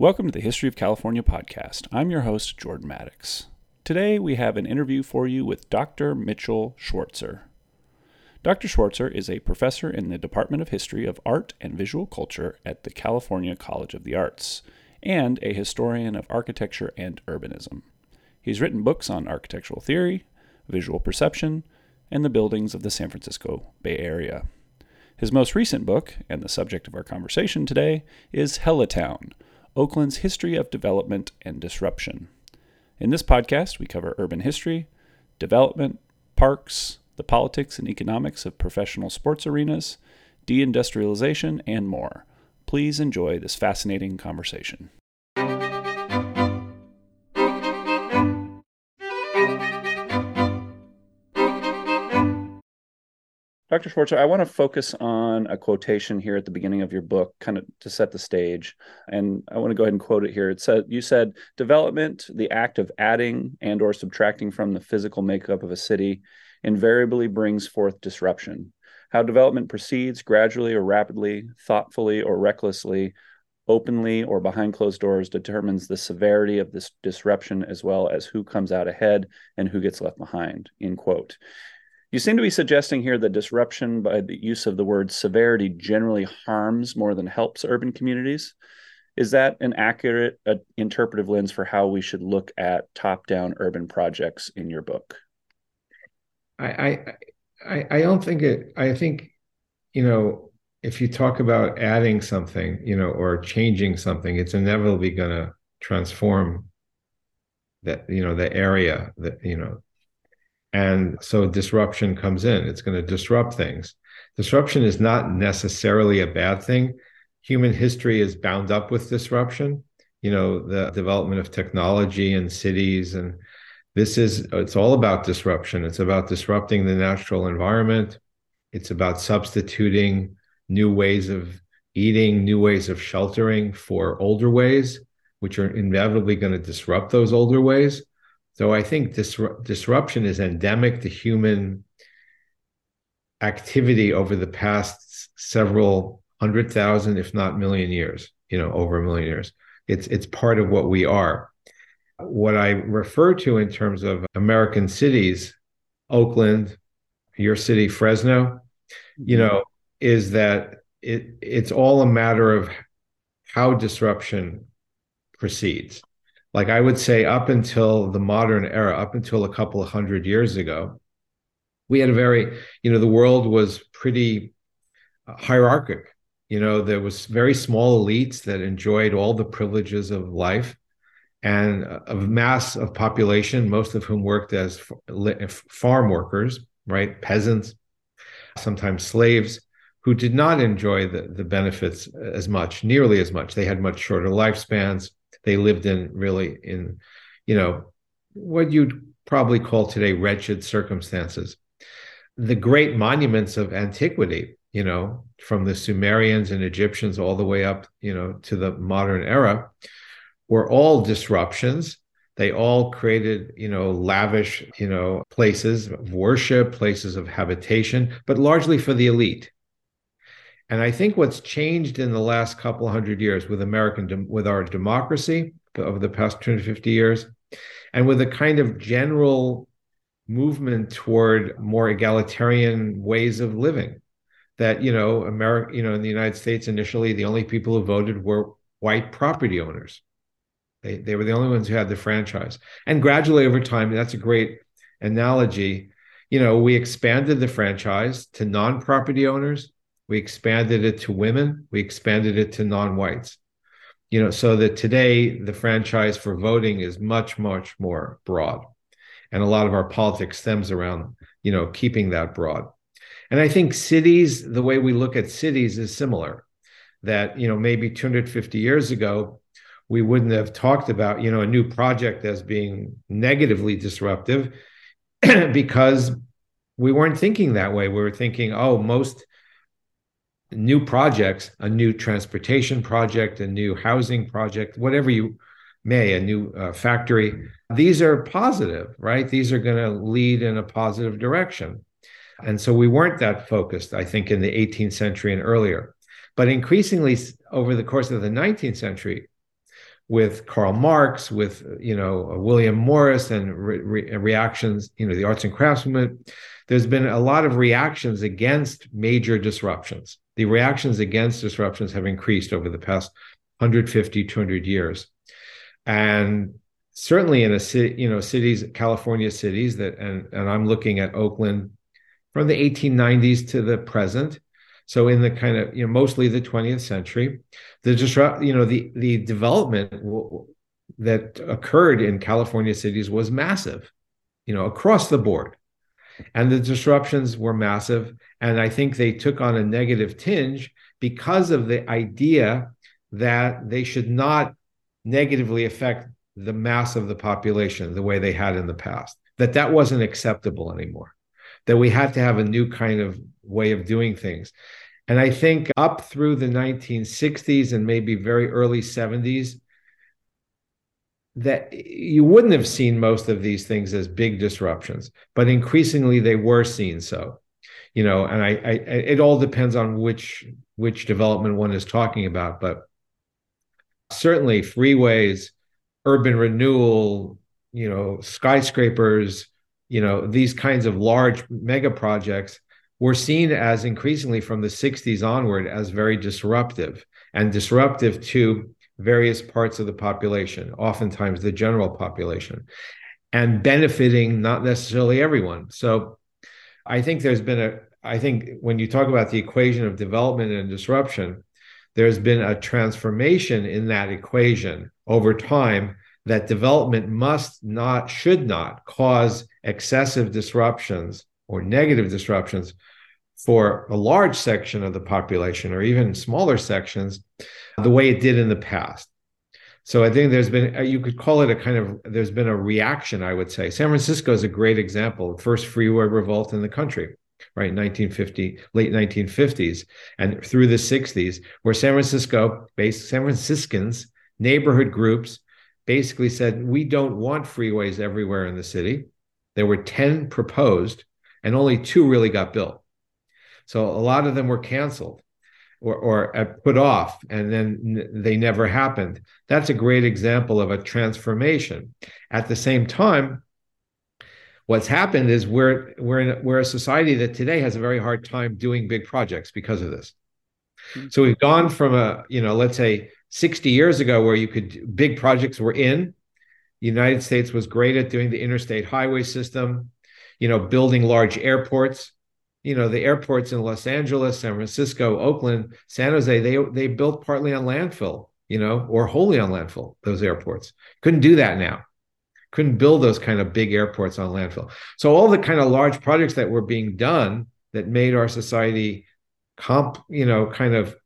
Welcome to the History of California podcast. I'm your host, Jordan Maddox. Today we have an interview for you with Dr. Mitchell Schwarzer. Dr. Schwarzer is a professor in the Department of History of Art and Visual Culture at the California College of the Arts and a historian of architecture and urbanism. He's written books on architectural theory, visual perception, and the buildings of the San Francisco Bay Area. His most recent book, and the subject of our conversation today, is Hella Town Oakland's History of Development and Disruption. In this podcast, we cover urban history, development, parks, the politics and economics of professional sports arenas, deindustrialization, and more. Please enjoy this fascinating conversation. Dr. Schwarzer, I want to focus on a quotation here at the beginning of your book, kind of to set the stage. And I want to go ahead and quote it here. It said, you said, development, the act of adding and or subtracting from the physical makeup of a city, invariably brings forth disruption. How development proceeds gradually or rapidly, thoughtfully or recklessly, openly or behind closed doors determines the severity of this disruption as well as who comes out ahead and who gets left behind end quote you seem to be suggesting here that disruption by the use of the word severity generally harms more than helps urban communities. Is that an accurate uh, interpretive lens for how we should look at top-down urban projects in your book? I I I don't think it. I think you know if you talk about adding something, you know, or changing something, it's inevitably going to transform that you know the area that you know and so disruption comes in. It's going to disrupt things. Disruption is not necessarily a bad thing. Human history is bound up with disruption. You know, the development of technology and cities. And this is, it's all about disruption. It's about disrupting the natural environment. It's about substituting new ways of eating, new ways of sheltering for older ways, which are inevitably going to disrupt those older ways. So I think disru- disruption is endemic to human activity over the past several hundred thousand, if not million years, you know, over a million years. It's it's part of what we are. What I refer to in terms of American cities, Oakland, your city, Fresno, you mm-hmm. know, is that it it's all a matter of how disruption proceeds like I would say up until the modern era, up until a couple of hundred years ago, we had a very, you know, the world was pretty uh, hierarchic. You know, there was very small elites that enjoyed all the privileges of life and a mass of population, most of whom worked as farm workers, right? Peasants, sometimes slaves, who did not enjoy the, the benefits as much, nearly as much. They had much shorter lifespans they lived in really in, you know, what you'd probably call today wretched circumstances. The great monuments of antiquity, you know, from the Sumerians and Egyptians all the way up, you know, to the modern era, were all disruptions. They all created, you know, lavish, you know, places of worship, places of habitation, but largely for the elite. And I think what's changed in the last couple hundred years with American with our democracy over the past 250 years, and with a kind of general movement toward more egalitarian ways of living, that you know, America, you know, in the United States initially, the only people who voted were white property owners. They they were the only ones who had the franchise, and gradually over time, that's a great analogy. You know, we expanded the franchise to non-property owners we expanded it to women. We expanded it to non-whites. You know, so that today the franchise for voting is much, much more broad. And a lot of our politics stems around, you know, keeping that broad. And I think cities, the way we look at cities is similar. That, you know, maybe 250 years ago, we wouldn't have talked about, you know, a new project as being negatively disruptive because we weren't thinking that way. We were thinking, oh, most new projects, a new transportation project, a new housing project, whatever you may, a new uh, factory, these are positive, right? These are going to lead in a positive direction. And so we weren't that focused, I think, in the 18th century and earlier. But increasingly over the course of the 19th century, with Karl Marx, with you know William Morris, and re- re- reactions, you know, the arts and crafts movement. There's been a lot of reactions against major disruptions. The reactions against disruptions have increased over the past 150, 200 years, and certainly in a city, you know, cities, California cities that, and and I'm looking at Oakland from the 1890s to the present. So in the kind of you know mostly the 20th century, the disrupt you know the the development w- that occurred in California cities was massive, you know across the board, and the disruptions were massive. And I think they took on a negative tinge because of the idea that they should not negatively affect the mass of the population the way they had in the past. That that wasn't acceptable anymore that we had to have a new kind of way of doing things. And I think up through the 1960s and maybe very early 70s, that you wouldn't have seen most of these things as big disruptions, but increasingly they were seen so. You know, and I, I it all depends on which which development one is talking about, but certainly freeways, urban renewal, you know, skyscrapers, you know, these kinds of large mega projects were seen as increasingly from the 60s onward as very disruptive and disruptive to various parts of the population, oftentimes the general population, and benefiting not necessarily everyone. So I think there's been a, I think when you talk about the equation of development and disruption, there's been a transformation in that equation over time that development must not, should not cause excessive disruptions or negative disruptions for a large section of the population or even smaller sections the way it did in the past. So I think there's been, uh, you could call it a kind of, there's been a reaction, I would say. San Francisco is a great example, first freeway revolt in the country, right? 1950, late 1950s and through the 60s, where San Francisco based San Franciscans, neighborhood groups basically said, we don't want freeways everywhere in the city. There were 10 proposed and only two really got built. So a lot of them were canceled or, or uh, put off, and then they never happened. That's a great example of a transformation. At the same time, what's happened is we're we're in, we're a society that today has a very hard time doing big projects because of this. Mm-hmm. So we've gone from a you know let's say 60 years ago where you could big projects were in. The United States was great at doing the interstate highway system, you know, building large airports you know the airports in Los Angeles, San Francisco, Oakland, San Jose, they they built partly on landfill, you know, or wholly on landfill. Those airports couldn't do that now. Couldn't build those kind of big airports on landfill. So all the kind of large projects that were being done that made our society comp, you know, kind of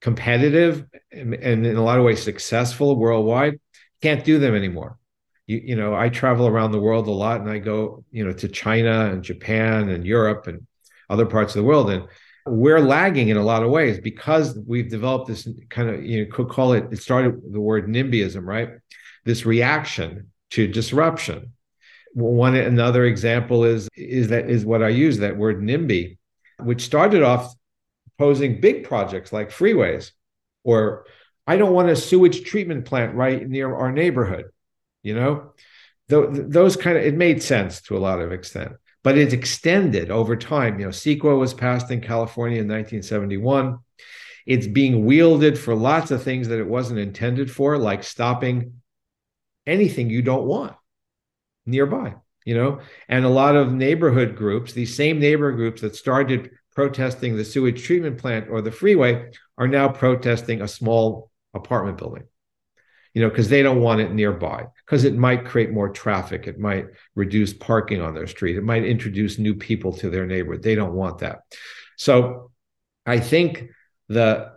competitive and, and in a lot of ways successful worldwide, can't do them anymore you, you know i travel around the world a lot and i go you know to china and japan and europe and other parts of the world. And we're lagging in a lot of ways because we've developed this kind of, you know, could call it, it started the word NIMBYism, right? This reaction to disruption. One another example is is that is what I use that word NIMBY, which started off posing big projects like freeways, or I don't want a sewage treatment plant right near our neighborhood. You know, those kind of it made sense to a lot of extent but it's extended over time. You know, CEQA was passed in California in 1971. It's being wielded for lots of things that it wasn't intended for, like stopping anything you don't want nearby, you know? And a lot of neighborhood groups, these same neighborhood groups that started protesting the sewage treatment plant or the freeway, are now protesting a small apartment building you know, because they don't want it nearby, because it might create more traffic. It might reduce parking on their street. It might introduce new people to their neighborhood. They don't want that. So I think the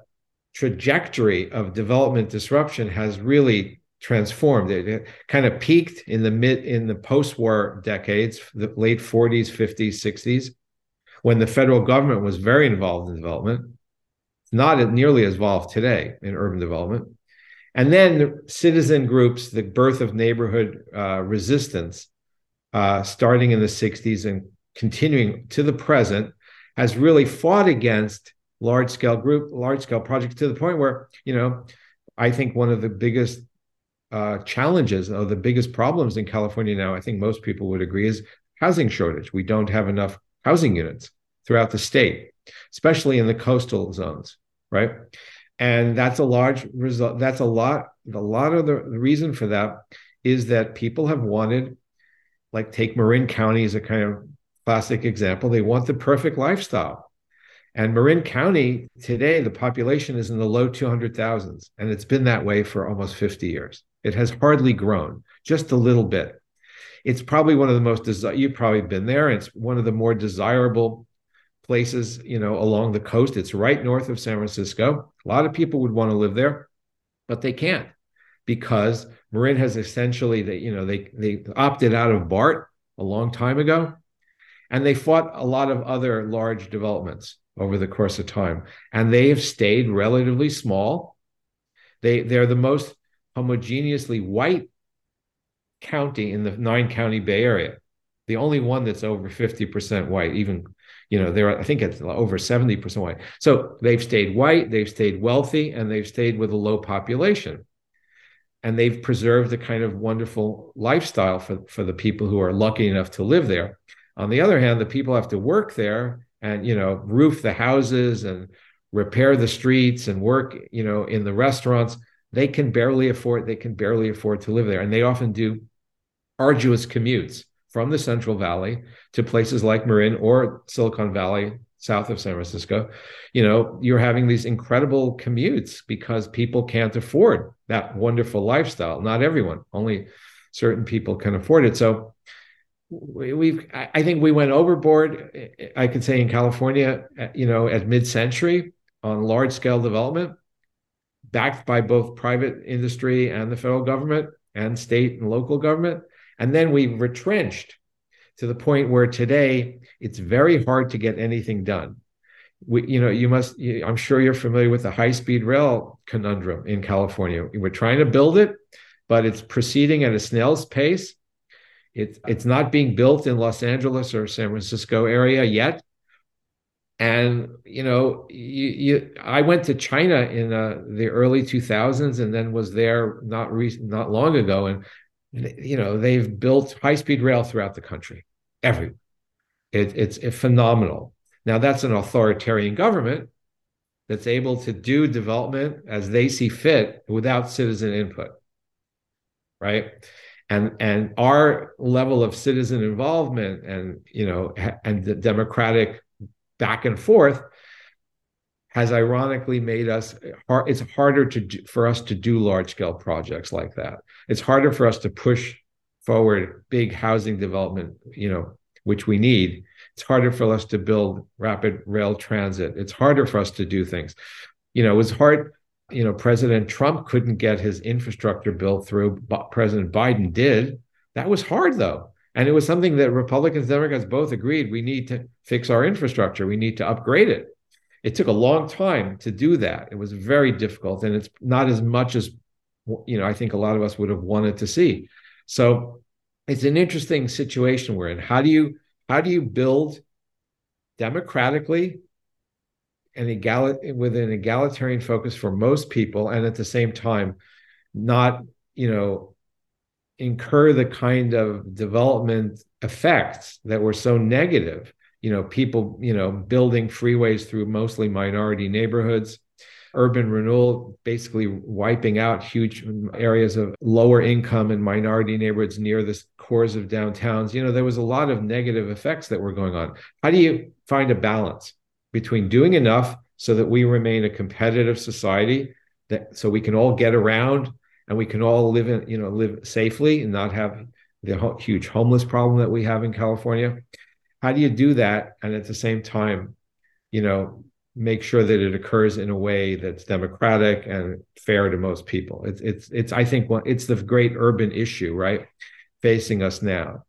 trajectory of development disruption has really transformed. It, it kind of peaked in the mid in the post-war decades, the late 40s, 50s, 60s, when the federal government was very involved in development. It's not nearly as involved today in urban development. And then citizen groups, the birth of neighborhood uh, resistance, uh, starting in the 60s and continuing to the present, has really fought against large scale group, large scale projects to the point where, you know, I think one of the biggest uh, challenges or the biggest problems in California now, I think most people would agree, is housing shortage. We don't have enough housing units throughout the state, especially in the coastal zones, right? And that's a large result. That's a lot. A lot of the, reason for that is that people have wanted, like take Marin County as a kind of classic example. They want the perfect lifestyle. And Marin County today, the population is in the low 200,000s, and it's been that way for almost 50 years. It has hardly grown, just a little bit. It's probably one of the most, desi- you've probably been there. It's one of the more desirable places, you know, along the coast. It's right north of San Francisco. A lot of people would want to live there, but they can't because Marin has essentially, they, you know, they they opted out of BART a long time ago, and they fought a lot of other large developments over the course of time, and they have stayed relatively small. They they're the most homogeneously white county in the nine county Bay Area. The only one that's over 50% white, even, you know, they're, I think it's over 70% white. So they've stayed white, they've stayed wealthy, and they've stayed with a low population. And they've preserved a kind of wonderful lifestyle for, for the people who are lucky enough to live there. On the other hand, the people have to work there and, you know, roof the houses and repair the streets and work, you know, in the restaurants they can barely afford they can barely afford to live there and they often do arduous commutes from the central valley to places like marin or silicon valley south of san francisco you know you're having these incredible commutes because people can't afford that wonderful lifestyle not everyone only certain people can afford it so we've i think we went overboard i could say in california uh, you know at mid-century on large scale development backed by both private industry and the federal government and state and local government. And then we retrenched to the point where today it's very hard to get anything done. We, you know, you must, I'm sure you're familiar with the high speed rail conundrum in California. We're trying to build it, but it's proceeding at a snail's pace. It's, it's not being built in Los Angeles or San Francisco area yet and you know you, you i went to china in uh, the early 2000s and then was there not re- not long ago and you know they've built high speed rail throughout the country every it, it's, it's phenomenal. Now that's an authoritarian government that's able to do development as they see fit without citizen input right? And and our level of citizen involvement and you know and the democratic back and forth has ironically made us it's harder to do, for us to do large scale projects like that it's harder for us to push forward big housing development you know which we need it's harder for us to build rapid rail transit it's harder for us to do things you know it was hard you know president trump couldn't get his infrastructure bill through but president biden did that was hard though and it was something that Republicans, and Democrats both agreed we need to fix our infrastructure. We need to upgrade it. It took a long time to do that. It was very difficult, and it's not as much as you know. I think a lot of us would have wanted to see. So it's an interesting situation we're in. How do you how do you build democratically and egal- with an egalitarian focus for most people, and at the same time, not you know incur the kind of development effects that were so negative you know people you know building freeways through mostly minority neighborhoods urban renewal basically wiping out huge areas of lower income and minority neighborhoods near the cores of downtowns you know there was a lot of negative effects that were going on how do you find a balance between doing enough so that we remain a competitive society that so we can all get around and we can all live in you know live safely and not have the huge homeless problem that we have in California. How do you do that and at the same time, you know, make sure that it occurs in a way that's democratic and fair to most people? It's it's it's I think it's the great urban issue, right, facing us now.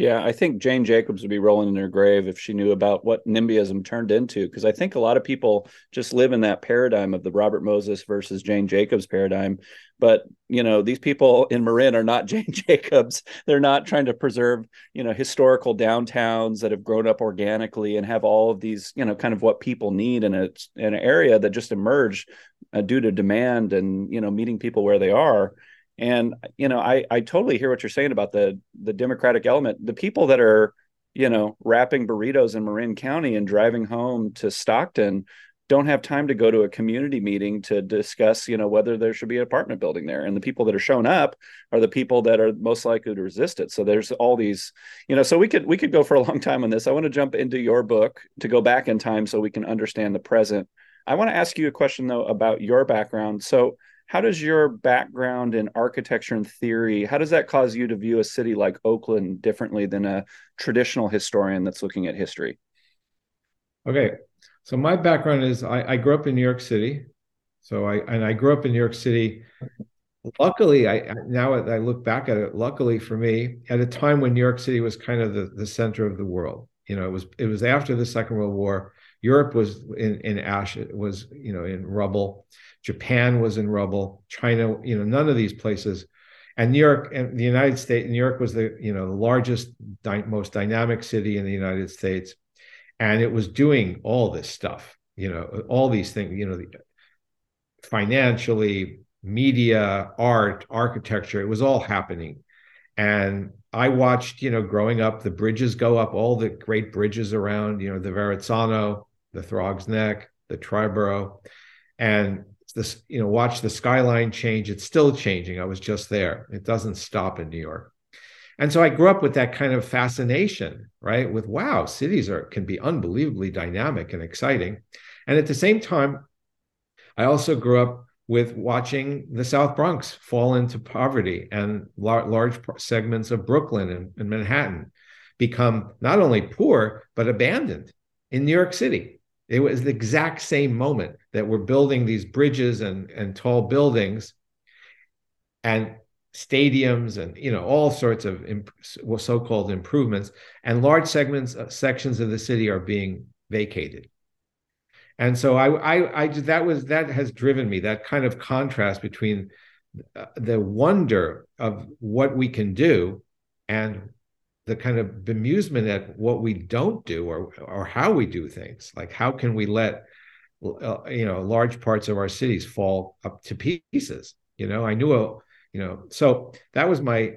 Yeah, I think Jane Jacobs would be rolling in her grave if she knew about what NIMBYism turned into. Because I think a lot of people just live in that paradigm of the Robert Moses versus Jane Jacobs paradigm. But you know, these people in Marin are not Jane Jacobs. They're not trying to preserve you know historical downtowns that have grown up organically and have all of these you know kind of what people need in a in an area that just emerged uh, due to demand and you know meeting people where they are And you know, I I totally hear what you're saying about the the democratic element. The people that are you know wrapping burritos in Marin County and driving home to Stockton don't have time to go to a community meeting to discuss you know whether there should be an apartment building there. And the people that are showing up are the people that are most likely to resist it. So there's all these you know so we could we could go for a long time on this. I want to jump into your book to go back in time so we can understand the present. I want to ask you a question though about your background. So how does your background in architecture and theory how does that cause you to view a city like oakland differently than a traditional historian that's looking at history okay so my background is I, I grew up in New York City. So I and I grew up in New York City. Luckily, I now I look back at it. Luckily for me, at a time when New York City was kind of the, the center of the world. You know, it was it was after the Second World War. Europe was in in ash. It was you know in rubble. Japan was in rubble. China, you know, none of these places. And New York and the United States. New York was the you know the largest, di- most dynamic city in the United States and it was doing all this stuff you know all these things you know the, financially media art architecture it was all happening and i watched you know growing up the bridges go up all the great bridges around you know the verrazano the throgs neck the triborough and this you know watch the skyline change it's still changing i was just there it doesn't stop in new york and so I grew up with that kind of fascination, right? With wow, cities are can be unbelievably dynamic and exciting. And at the same time, I also grew up with watching the South Bronx fall into poverty and lar- large segments of Brooklyn and, and Manhattan become not only poor, but abandoned in New York City. It was the exact same moment that we're building these bridges and, and tall buildings. And stadiums and you know all sorts of imp- so-called improvements and large segments uh, sections of the city are being vacated and so I, I i that was that has driven me that kind of contrast between uh, the wonder of what we can do and the kind of bemusement at what we don't do or or how we do things. Like how can we let uh, you know large parts of our cities fall up to pieces? You know i knew a you know so that was my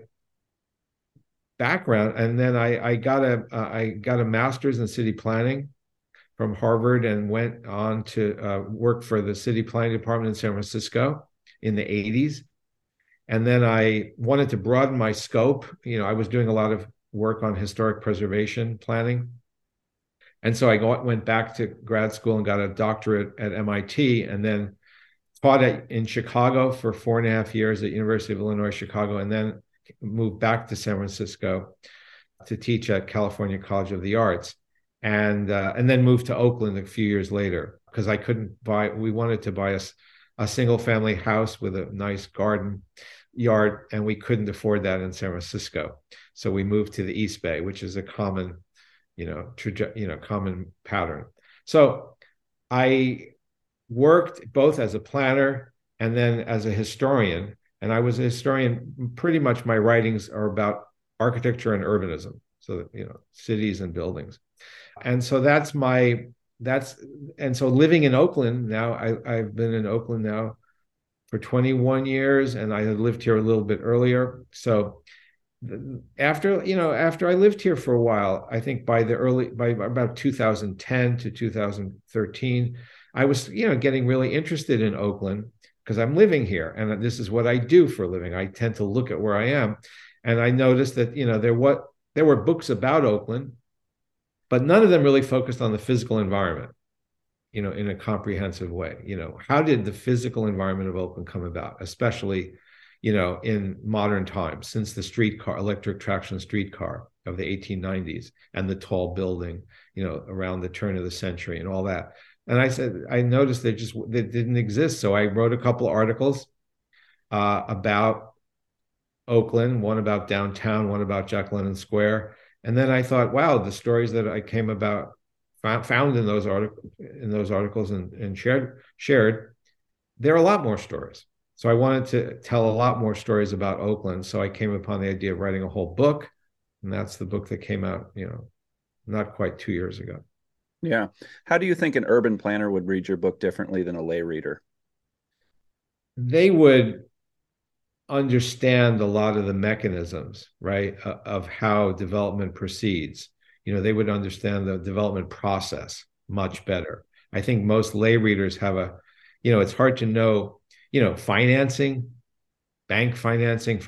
background. And then i i got a uh, I got a master's in city planning from harvard and went on to uh, work for the city planning department in san francisco in the 80s and then i wanted to broaden my scope. You know i was doing a lot of work on historic preservation planning and so i got, went back to grad school and got a doctorate at mit and then taught at, in Chicago for four and a half years at University of Illinois Chicago, and then moved back to San Francisco to teach at California College of the Arts, and uh, and then moved to Oakland a few years later because I couldn't buy. We wanted to buy a, a single family house with a nice garden yard, and we couldn't afford that in San Francisco, so we moved to the East Bay, which is a common, you know, traje- you know, common pattern. So I worked both as a planner and then as a historian. And I was a historian. Pretty much my writings are about architecture and urbanism. So, you know, cities and buildings. And so that's my, that's, and so living in Oakland now, I, I've been in Oakland now for 21 years and I had lived here a little bit earlier. So, after you know after i lived here for a while i think by the early by about 2010 to 2013 I was, you know, getting really interested in Oakland because I'm living here and this is what I do for a living. I tend to look at where I am. And I noticed that, you know, there what there were books about Oakland, but none of them really focused on the physical environment, you know, in a comprehensive way. You know, how did the physical environment of Oakland come about, especially, you know, in modern times, since the streetcar, electric traction streetcar of the 1890s and the tall building, you know, around the turn of the century and all that and I said I noticed they just they didn't exist. So I wrote a couple articles uh, about Oakland, one about downtown, one about Jack London Square, and then I thought, wow, the stories that I came about found in those articles in those articles and, and shared shared there are a lot more stories. So I wanted to tell a lot more stories about Oakland. So I came upon the idea of writing a whole book, and that's the book that came out, you know, not quite two years ago. Yeah. How do you think an urban planner would read your book differently than a lay reader? They would understand a lot of the mechanisms, right, of how development proceeds. You know, they would understand the development process much better. I think most lay readers have a, you know, it's hard to know, you know, financing, bank financing,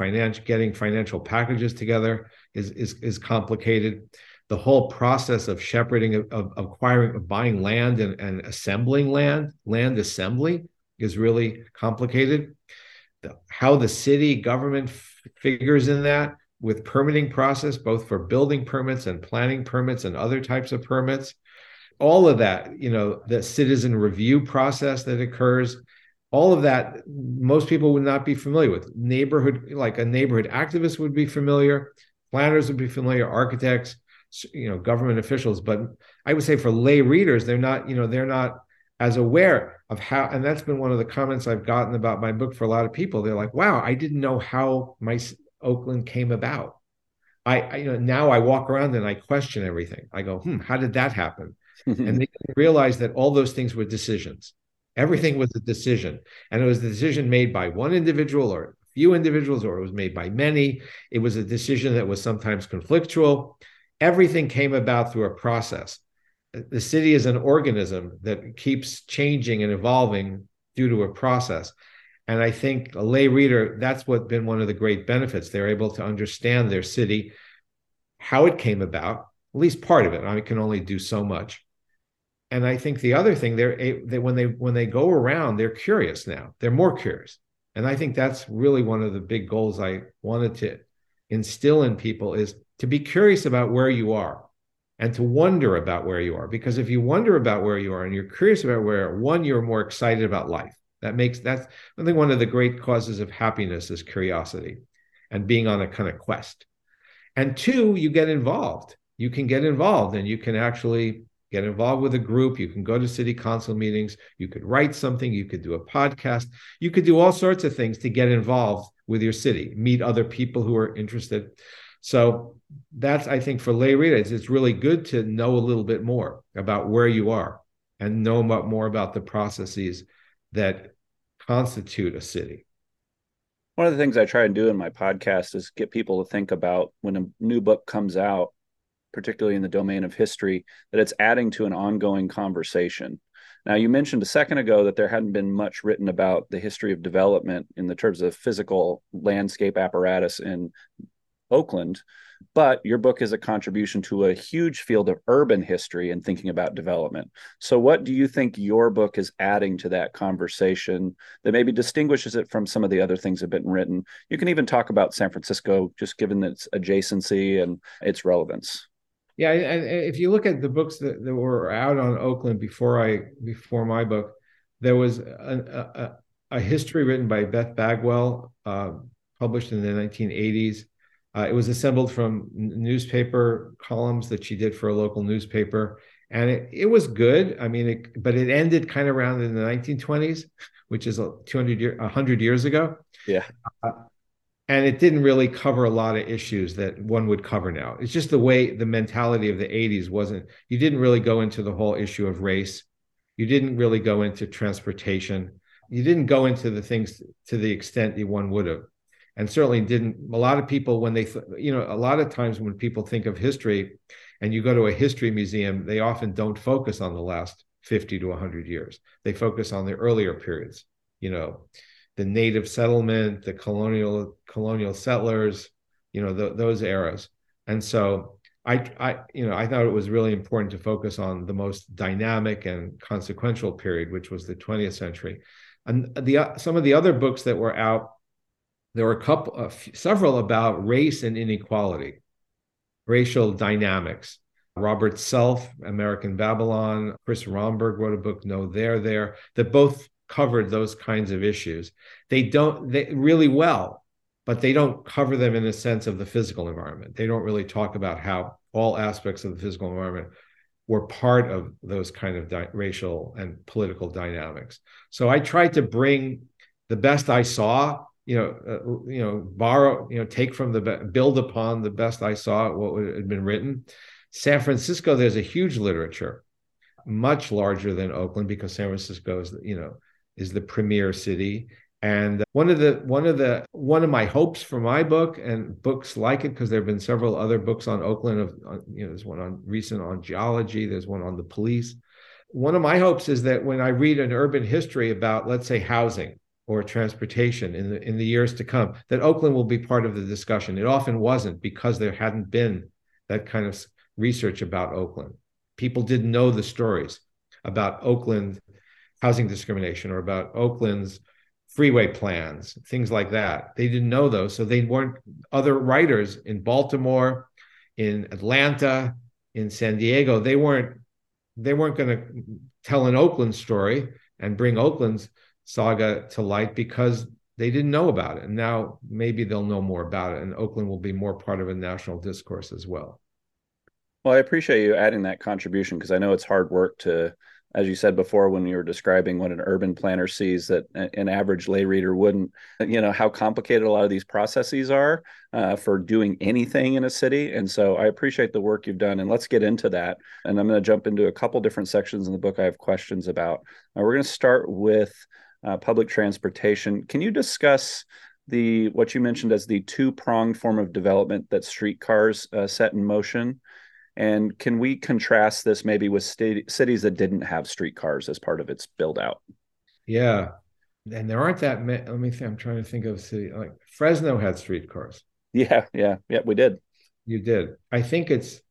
getting financial packages together is is is complicated. The whole process of shepherding, of, of acquiring, of buying land and, and assembling land, land assembly is really complicated. The, how the city government f- figures in that with permitting process, both for building permits and planning permits and other types of permits, all of that, you know, the citizen review process that occurs, all of that, most people would not be familiar with. Neighborhood, like a neighborhood activist would be familiar, planners would be familiar, architects, you know, government officials. But I would say for lay readers, they're not, you know, they're not as aware of how, and that's been one of the comments I've gotten about my book for a lot of people. They're like, wow, I didn't know how my Oakland came about. I, I you know, now I walk around and I question everything. I go, hmm, how did that happen? and they realized that all those things were decisions. Everything was a decision. And it was a decision made by one individual or a few individuals, or it was made by many. It was a decision that was sometimes conflictual. Everything came about through a process. The city is an organism that keeps changing and evolving due to a process. And I think a lay reader, that's what been one of the great benefits. They're able to understand their city, how it came about, at least part of it. I can only do so much and I think the other thing they're they, when they when they go around, they're curious now. They're more curious, and I think that's really one of the big goals I wanted to instill in people is to be curious about where you are and to wonder about where you are. Because if you wonder about where you are and you're curious about where, one, you're more excited about life. That makes that's I think one of the great causes of happiness is curiosity and being on a kind of quest. And two, you get involved. You can get involved and you can actually get involved with a group. You can go to city council meetings. You could write something. You could do a podcast. You could do all sorts of things to get involved with your city, meet other people who are interested. So that's, I think, for lay readers, it's really good to know a little bit more about where you are and know more about the processes that constitute a city. One of the things I try and do in my podcast is get people to think about when a new book comes out particularly in the domain of history, that it's adding to an ongoing conversation. Now, you mentioned a second ago that there hadn't been much written about the history of development in the terms of physical landscape apparatus in Oakland, but your book is a contribution to a huge field of urban history and thinking about development. So, what do you think your book is adding to that conversation that maybe distinguishes it from some of the other things that have been written? You can even talk about San Francisco, just given its adjacency and its relevance. Yeah, and if you look at the books that, that were out on Oakland before I before my book, there was a, a, a history written by Beth Bagwell, uh, published in the 1980s. Uh, it was assembled from newspaper columns that she did for a local newspaper, and it, it was good. I mean, it, but it ended kind of around in the 1920s, which is 200 year, 100 years ago. Yeah. Uh, and it didn't really cover a lot of issues that one would cover now. It's just the way the mentality of the 80s wasn't, you didn't really go into the whole issue of race. You didn't really go into transportation. You didn't go into the things to the extent that one would have. And certainly didn't, a lot of people, when they, you know, a lot of times when people think of history and you go to a history museum, they often don't focus on the last 50 to 100 years. They focus on the earlier periods, you know, the native settlement, the colonial colonial settlers, you know, the, those eras. And so I, I, you know, I thought it was really important to focus on the most dynamic and consequential period, which was the 20th century. And the some of the other books that were out, there were a couple, uh, several about race and inequality, racial dynamics. Robert Self, American Babylon. Chris Rhomberg wrote a book, No There There, that both covered those kinds of issues. They don't they really well, but they don't cover them in a sense of the physical environment. They don't really talk about how all aspects of the physical environment were part of those kind of di- racial and political dynamics. So I tried to bring the best I saw, you know, uh, you know, borrow, you know, take from the be- build upon the best I saw what had been written. San Francisco, there's a huge literature, much larger than Oakland because San Francisco is, you know, is the premier city. And one of the one of the one of my hopes for my book and books like it, because there have been several other books on Oakland. Of you know, there's one on recent on geology. There's one on the police. One of my hopes is that when I read an urban history about, let's say, housing or transportation in the in the years to come, that Oakland will be part of the discussion. It often wasn't because there hadn't been that kind of research about Oakland. People didn't know the stories about Oakland housing discrimination or about Oakland's freeway plans, things like that. They didn't know those. So they weren't other writers in Baltimore, in Atlanta, in San Diego, they weren't they weren't going to tell an Oakland story and bring Oakland's saga to light because they didn't know about it. And now maybe they'll know more about it and Oakland will be more part of a national discourse as well. Well, I appreciate you adding that contribution because I know it's hard work to as you said before when you were describing what an urban planner sees that an average lay reader wouldn't you know how complicated a lot of these processes are uh, for doing anything in a city. And so i appreciate the work you've done and let's get into that. And i'm going to jump into a couple different sections in the book i have questions about. Uh, we're going to start with uh, public transportation. Can you discuss the what you mentioned as the two pronged form of development that streetcars uh, set in motion and can we contrast this maybe with st- cities that didn't have streetcars as part of its build out? Yeah. And there aren't that many. Let me think. I'm trying to think of a city like Fresno had streetcars. Yeah. Yeah. Yeah. We did. You did. I think it's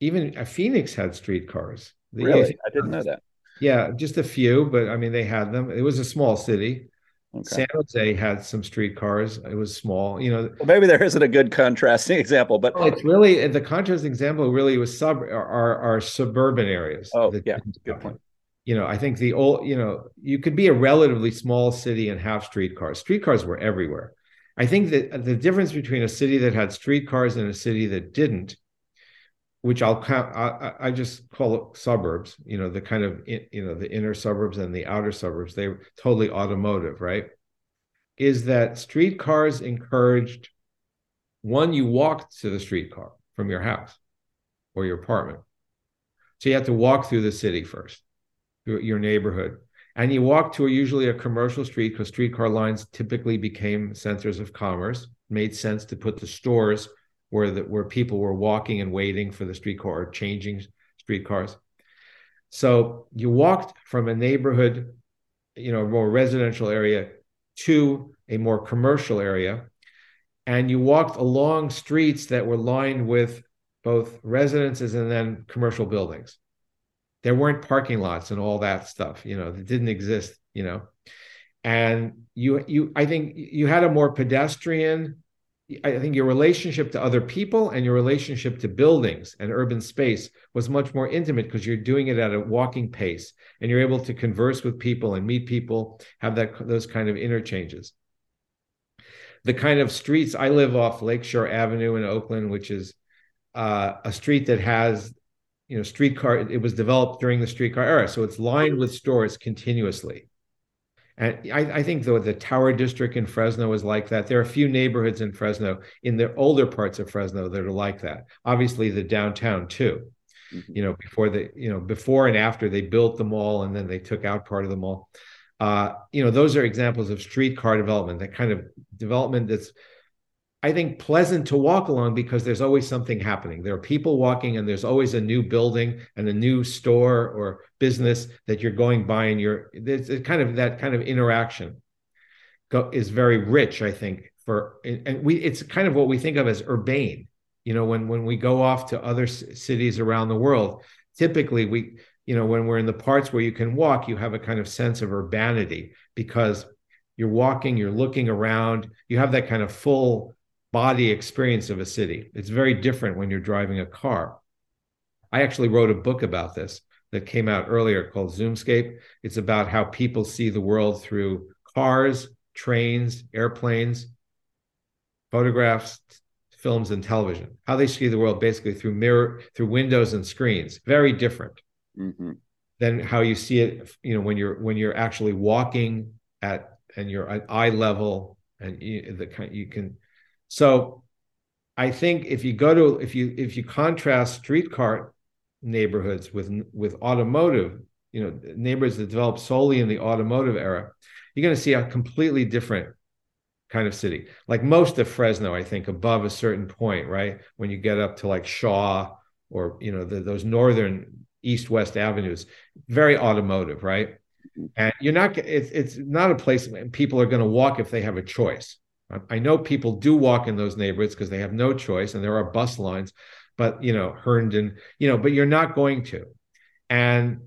even uh, Phoenix had streetcars. Really? I didn't know that. Yeah. Just a few, but I mean, they had them. It was a small city. Okay. San Jose had some streetcars. It was small, you know. Well, maybe there isn't a good contrasting example, but it's really the contrasting example. Really, was sub are are suburban areas. Oh, yeah, good point. You know, I think the old, you know, you could be a relatively small city and have streetcars. Streetcars were everywhere. I think that the difference between a city that had streetcars and a city that didn't which I'll count. I, I, just call it suburbs. You know, the kind of you know the inner suburbs and the outer suburbs. They were totally automotive, right? Is that streetcars encouraged? One, you walked to the streetcar from your house or your apartment, so you had to walk through the city first, your, your neighborhood, and you walked to a, usually a commercial street because streetcar lines typically became centers of commerce. made sense to put the stores where the, where people were walking and waiting for the streetcar or changing streetcars. So you walked from a neighborhood, you know, more residential area to a more commercial area, and you walked along streets that were lined with both residences and then commercial buildings. There weren't parking lots and all that stuff, you know, that didn't exist, you know. And you you I think you had a more pedestrian I think your relationship to other people and your relationship to buildings and urban space was much more intimate because you're doing it at a walking pace and you're able to converse with people and meet people, have that those kind of interchanges. The kind of streets I live off Lakeshore Avenue in Oakland, which is uh, a street that has, you know, streetcar. It was developed during the streetcar era, so it's lined with stores continuously. And I, I, think though the Tower District in Fresno is like that. There are a few neighborhoods in Fresno, in the older parts of Fresno, that are like that. Obviously, the downtown too. Mm-hmm. You know, before the you know before and after they built the mall and then they took out part of the mall. Uh, you know, those are examples of streetcar development. That kind of development that's I think pleasant to walk along because there's always something happening. There are people walking, and there's always a new building and a new store or business that you're going by, and you're there's kind of that kind of interaction go, is very rich. I think for and we it's kind of what we think of as urbane. You know, when when we go off to other cities around the world, typically we you know when we're in the parts where you can walk, you have a kind of sense of urbanity because you're walking, you're looking around, you have that kind of full body experience of a city. It's very different when you're driving a car. I actually wrote a book about this that came out earlier called Zoomscape. It's about how people see the world through cars, trains, airplanes, photographs, films, and television. How they see the world basically through mirror, through windows and screens. Very different mm-hmm. than how you see it. You know, when you're when you're actually walking at and you're at eye level and you, the kind you can so I think if you go to if you if you contrast streetcar neighborhoods with with automotive you know, neighborhoods that developed solely in the automotive era, you're going to see a completely different kind of city. Like most of Fresno, I think, above a certain point, right? When you get up to like Shaw or you know the, those northern east-west avenues, very automotive, right? And you're not. It's it's not a place people are going to walk if they have a choice. I know people do walk in those neighborhoods because they have no choice, and there are bus lines. But you know, Herndon, you know, but you're not going to. And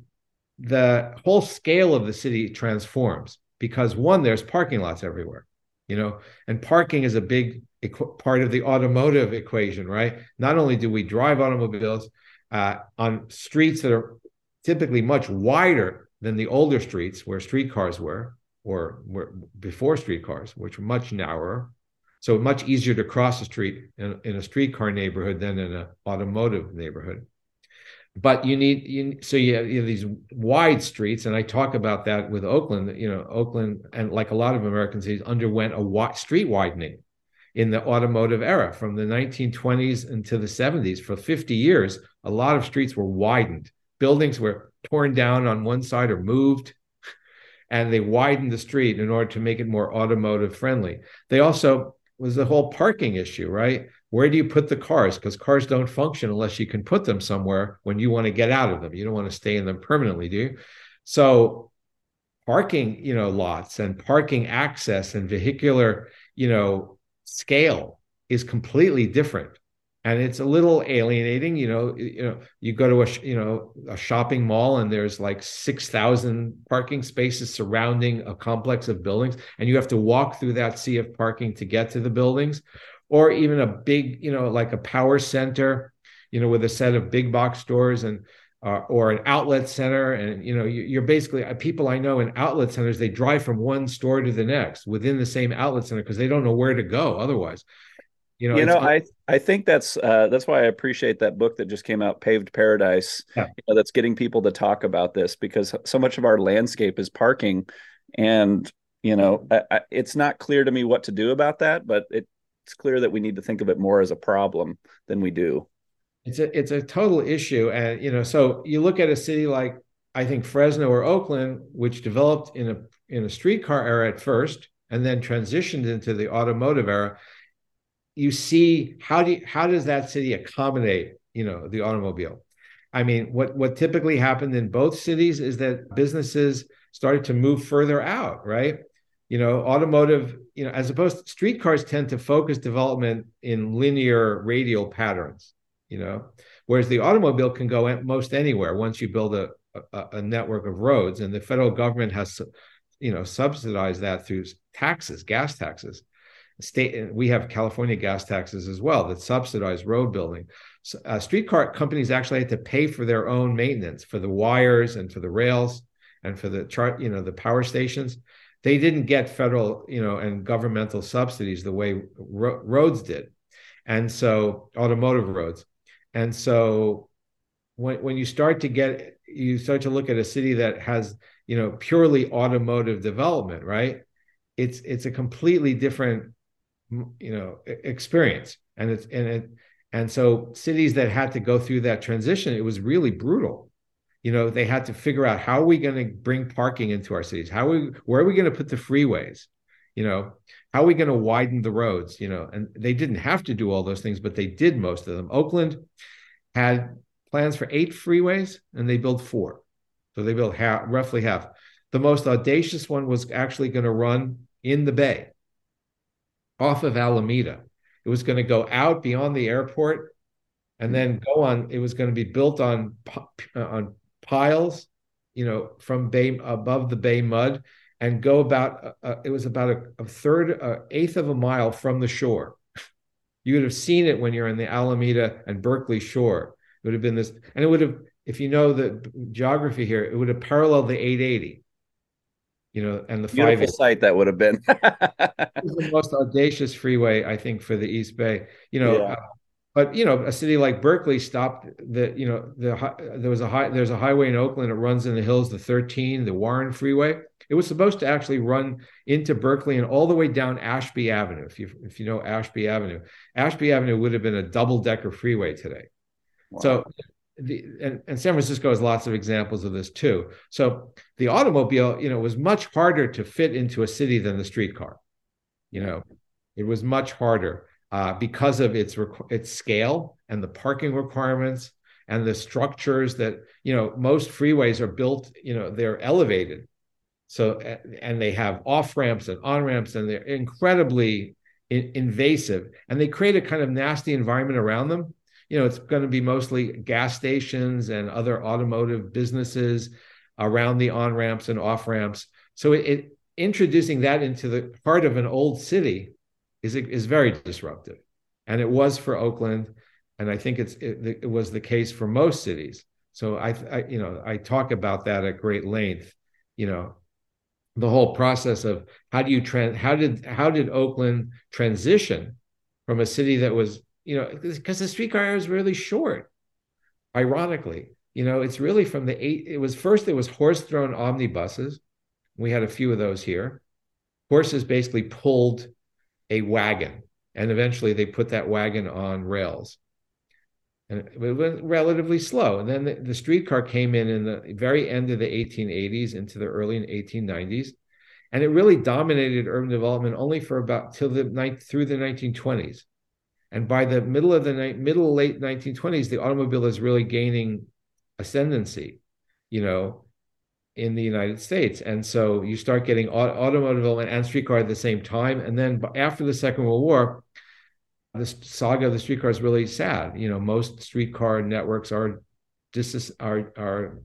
the whole scale of the city transforms because one, there's parking lots everywhere you know and parking is a big equ- part of the automotive equation right not only do we drive automobiles uh, on streets that are typically much wider than the older streets where streetcars were or were before streetcars which were much narrower. So much easier to cross the street in, in a streetcar neighborhood than in an automotive neighborhood. But you need you so you have, you have, these wide streets and i talk about that with oakland you know oakland and like a lot of american cities underwent a street widening in the automotive era from the 1920s into the 70s for 50 years a lot of streets were widened. Buildings were torn down on one side or moved and they widened the street in order to make it more automotive friendly they also was the whole parking issue right where do you put the cars? Because cars don't function unless you can put them somewhere when you want to get out of them. You don't want to stay in them permanently, do you? So parking, you know, lots and parking access and vehicular, you know, scale is completely different. And it's a little alienating, you know. You know, you go to a you know a shopping mall and there's like six thousand parking spaces surrounding a complex of buildings, and you have to walk through that sea of parking to get to the buildings or even a big, you know, like a power center, you know, with a set of big box stores and uh, or an outlet center. And you know, you, are basically uh, people I know in outlet centers. They drive from one store to the next within the same outlet center because they don't know where to go otherwise. You know, you know, I I think that's uh, that's why I appreciate that book that just came out, Paved Paradise. Yeah. You know, that's getting people to talk about this because so much of our landscape is parking, and you know, I, I, it's not clear to me what to do about that. But it it's clear that we need to think of it more as a problem than we do. It's a it's a total issue, and you know, so you look at a city like I think Fresno or Oakland, which developed in a in a streetcar era at first, and then transitioned into the automotive era. You see how do you, how does that city accommodate you know the automobile? I mean, what what typically happened in both cities is that businesses started to move further out, right? you know automotive you know as opposed to streetcars tend to focus development in linear radial patterns you know whereas the automobile can go most anywhere once you build a, a, a network of roads and the federal government has you know subsidized that through taxes gas taxes state we have california gas taxes as well that subsidize road building. So, uh, streetcar companies actually had to pay for their own maintenance for the wires and for the rails and for the chart you know the power stations. They didn't get federal, you know, and governmental subsidies the way ro- roads did, and so automotive roads, and so when when you start to get you start to look at a city that has you know purely automotive development, right? It's it's a completely different you know experience, and it's and it and so cities that had to go through that transition, it was really brutal. You know they had to figure out how are we going to bring parking into our cities? How are we where are we going to put the freeways? You know how are we going to widen the roads? You know and they didn't have to do all those things but they did most of them. Oakland had plans for eight freeways and they built four. So they built half, roughly half. The most audacious one was actually going to run in the bay off of alameda it was going to go out beyond the airport and then go on it was going to be built on on piles, you know, from bay above the bay mud and go about, uh, uh, it was about a, a third, uh, eighth of a mile from the shore. You would have seen it when you're in the Alameda and Berkeley shore. It would have been this, and it would have, if you know the geography here, it would have paralleled the 880 you know, and the beautiful five site that would have been the most audacious freeway, I think, for the East Bay. You know, yeah. uh, but you know, a city like Berkeley stopped the you know the there was a high there's a highway in Oakland that runs in the hills, the 13, the Warren Freeway. It was supposed to actually run into Berkeley and all the way down Ashby Avenue. If you if you know Ashby Avenue, Ashby Avenue would have been a double decker freeway today. Wow. So the and, and San Francisco has lots of examples of this too. So the automobile, you know, was much harder to fit into a city than the streetcar. You know, it was much harder uh, because of its its scale and the parking requirements and the structures that you know most freeways are built. You know, they're elevated, so and they have off ramps and on ramps, and they're incredibly in, invasive, and they create a kind of nasty environment around them you know, it's going to be mostly gas stations and other automotive businesses around the on ramps and off ramps. So it, it, introducing that into the heart of an old city is is very disruptive, and it was for Oakland, and I think it's it, it was the case for most cities. So I, I, you know, I talk about that at great length. You know, the whole process of how do you trans how did how did Oakland transition from a city that was you know, because the streetcar is really short. Ironically, you know, it's really from the eight. It was first there was horse-drawn omnibuses. We had a few of those here. Horses basically pulled a wagon, and eventually they put that wagon on rails. And it went relatively slow. And then the, the streetcar came in in the very end of the 1880s into the early 1890s, and it really dominated urban development only for about till the night through the 1920s. And by the middle of the middle late 1920s, the automobile is really gaining ascendancy, you know, in the United States. And so you start getting automotive and streetcar at the same time. And then after the Second World War, the saga of the streetcar is really sad. You know, most streetcar networks are dis- are are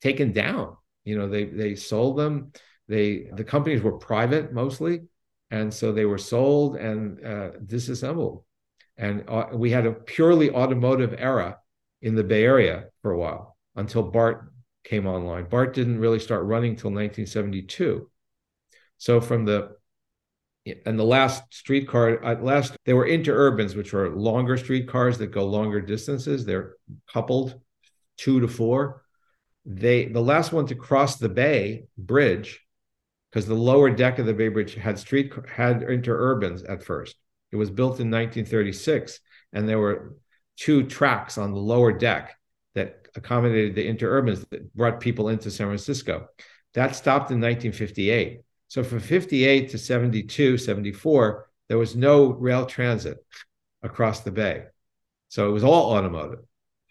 taken down. You know, they they sold them. They the companies were private mostly, and so they were sold and uh, disassembled. And uh, we had a purely automotive era in the Bay Area for a while until BART came online. BART didn't really start running until 1972. So from the and the last streetcar, at last they were interurbans, which are longer streetcars that go longer distances. They're coupled two to four. They the last one to cross the Bay Bridge, because the lower deck of the Bay Bridge had street had interurbans at first. It was built in 1936, and there were two tracks on the lower deck that accommodated the interurbans that brought people into San Francisco. That stopped in 1958. So from 58 to 72, 74, there was no rail transit across the bay. So it was all automotive.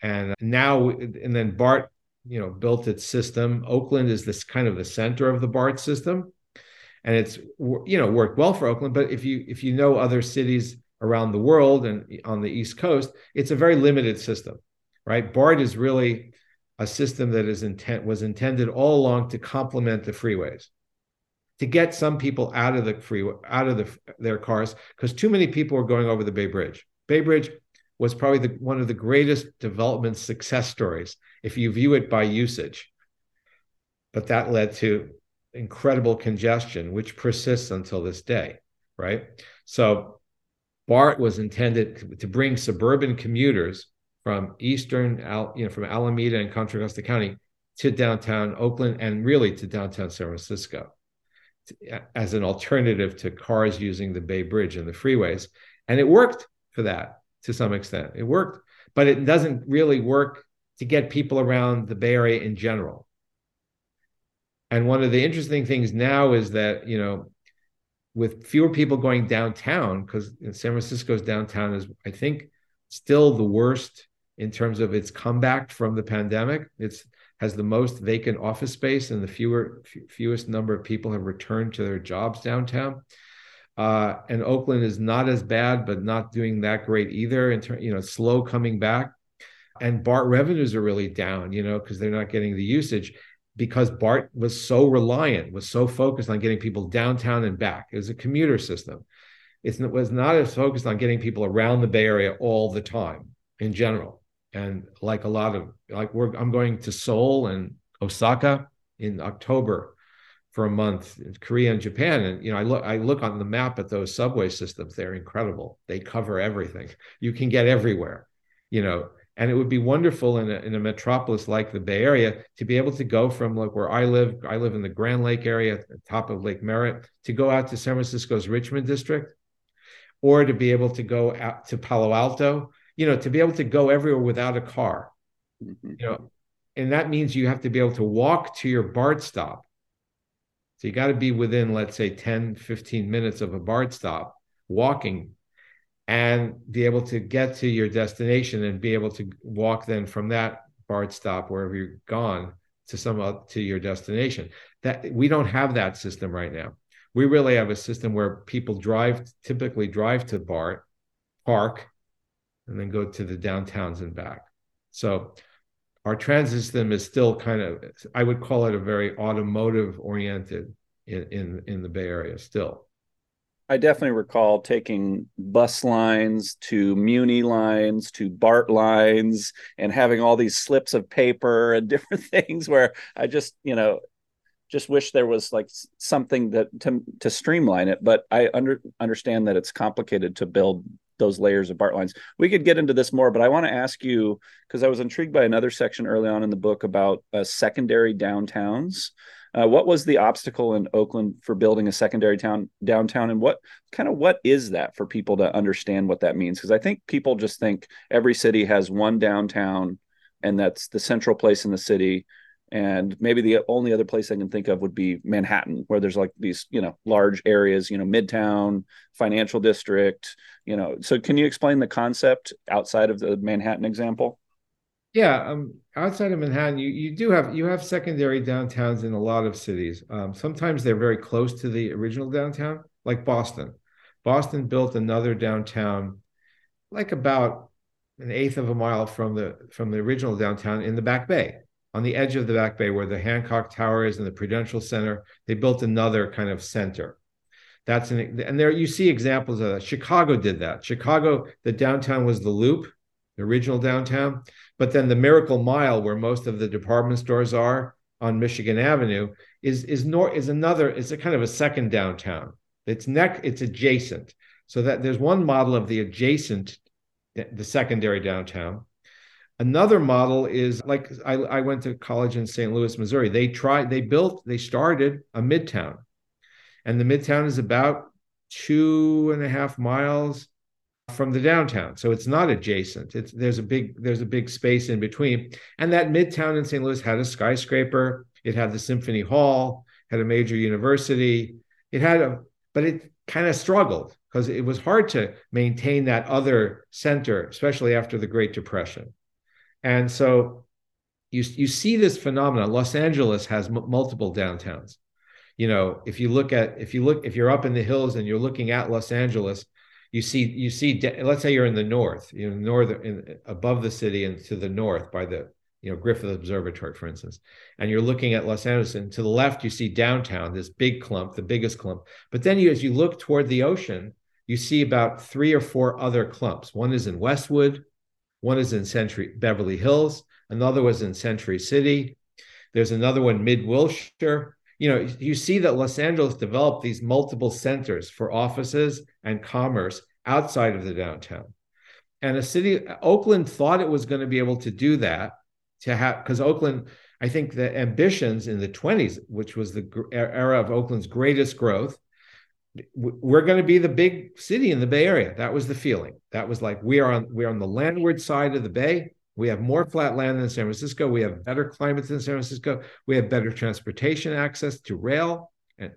And now, and then BART, you know, built its system. Oakland is this kind of the center of the BART system and it's you know worked well for Oakland. But if you if you know other cities around the world and on the East Coast, it's a very limited system, right? BART is really a system that is intent was intended all along to complement the freeways, to get some people out of the freeway, out of the, their cars, because too many people were going over the Bay Bridge. Bay Bridge was probably the, one of the greatest development success stories if you view it by usage. But that led to incredible congestion, which persists until this day, right? So BART was intended to bring suburban commuters from eastern, you know, from Alameda and Contra Costa County to downtown Oakland and really to downtown San Francisco as an alternative to cars using the Bay Bridge and the freeways. And it worked for that to some extent. It worked, but it doesn't really work to get people around the Bay Area in general. And one of the interesting things now is that, you know, with fewer people going downtown, because San Francisco's downtown is, I think, still the worst in terms of its comeback from the pandemic. It's has the most vacant office space, and the fewer fewest number of people have returned to their jobs downtown. Uh, and Oakland is not as bad, but not doing that great either. In terms, you know, slow coming back, and BART revenues are really down. You know, because they're not getting the usage because BART was so reliant, was so focused on getting people downtown and back. It was a commuter system. It was not as focused on getting people around the Bay Area all the time in general. And like a lot of like we're I'm going to Seoul and Osaka in October for a month Korea and Japan. And you know, I look I look on the map at those subway systems. They're incredible. They cover everything. You can get everywhere. You know, and it would be wonderful in a, in a metropolis like the Bay Area to be able to go from like where I live, I live in the Grand Lake area top of Lake Merritt, to go out to San Francisco's Richmond district, or to be able to go out to Palo Alto, you know, to be able to go everywhere without a car. Mm-hmm. You know, and that means you have to be able to walk to your BART stop. So you got to be within, let's say, 10, 15 minutes of a BART stop walking and be able to get to your destination and be able to walk then from that BART stop wherever you're gone to some to your destination. That we don't have that system right now. We really have a system where people drive, typically drive to BART, park, and then go to the downtowns and back. So our transit system is still kind of, I would call it a very automotive oriented in, in, in the Bay Area still. I definitely recall taking bus lines to Muni lines to BART lines and having all these slips of paper and different things where I just, you know, just wish there was like something that to to streamline it. But I under understand that it's complicated to build those layers of BART lines. We could get into this more, but I want to ask you because I was intrigued by another section early on in the book about uh, secondary downtowns. Uh, what was the obstacle in Oakland for building a secondary town downtown, and what kind of what is that for people to understand what that means? Because I think people just think every city has one downtown, and that's the central place in the city. And maybe the only other place I can think of would be Manhattan, where there's like these, you know, large areas, you know, Midtown, financial district, you know. So can you explain the concept outside of the Manhattan example? Yeah, um, outside of Manhattan, you you do have you have secondary downtowns in a lot of cities. Um, sometimes they're very close to the original downtown, like Boston. Boston built another downtown, like about an eighth of a mile from the from the original downtown in the Back Bay, on the edge of the Back Bay, where the Hancock Tower is and the Prudential Center. They built another kind of center. That's an and there you see examples of that. Chicago did that. Chicago, the downtown was the Loop, the original downtown. But then the Miracle Mile, where most of the department stores are on Michigan Avenue, is is nor is another. It's a kind of a second downtown. It's neck. It's adjacent. So that there's one model of the adjacent, the secondary downtown. Another model is like I, I went to college in St. Louis, Missouri. They tried. They built. They started a midtown, and the midtown is about two and a half miles from the downtown. So it's not adjacent. It's there's a big there's a big space in between. And that midtown in St. Louis had a skyscraper. It had the Symphony Hall, had a major university. It had a but it kind of struggled because it was hard to maintain that other center, especially after the Great Depression. And so you you see this phenomenon. Los Angeles has m- multiple downtowns. You know, if you look at if you look if you're up in the hills and you're looking at Los Angeles, you see you see let's say you're in the north you know northern in, above the city and to the north by the you know griffith observatory for instance and you're looking at los angeles and to the left you see downtown this big clump the biggest clump. But then you as you look toward the ocean you see about three or four other clumps. One is in westwood one is in century beverly hills another was in century city. There's another one mid wilshire you know, you see that Los Angeles developed these multiple centers for offices and commerce outside of the downtown. And a city, Oakland thought it was going to be able to do that to have, because Oakland, I think the ambitions in the 20s, which was the era of Oakland's greatest growth, we're going to be the big city in the Bay Area. That was the feeling. That was like we are on we're on the landward side of the bay. We have more flat land than San Francisco. We have better climate than San Francisco. We have better transportation access to rail, and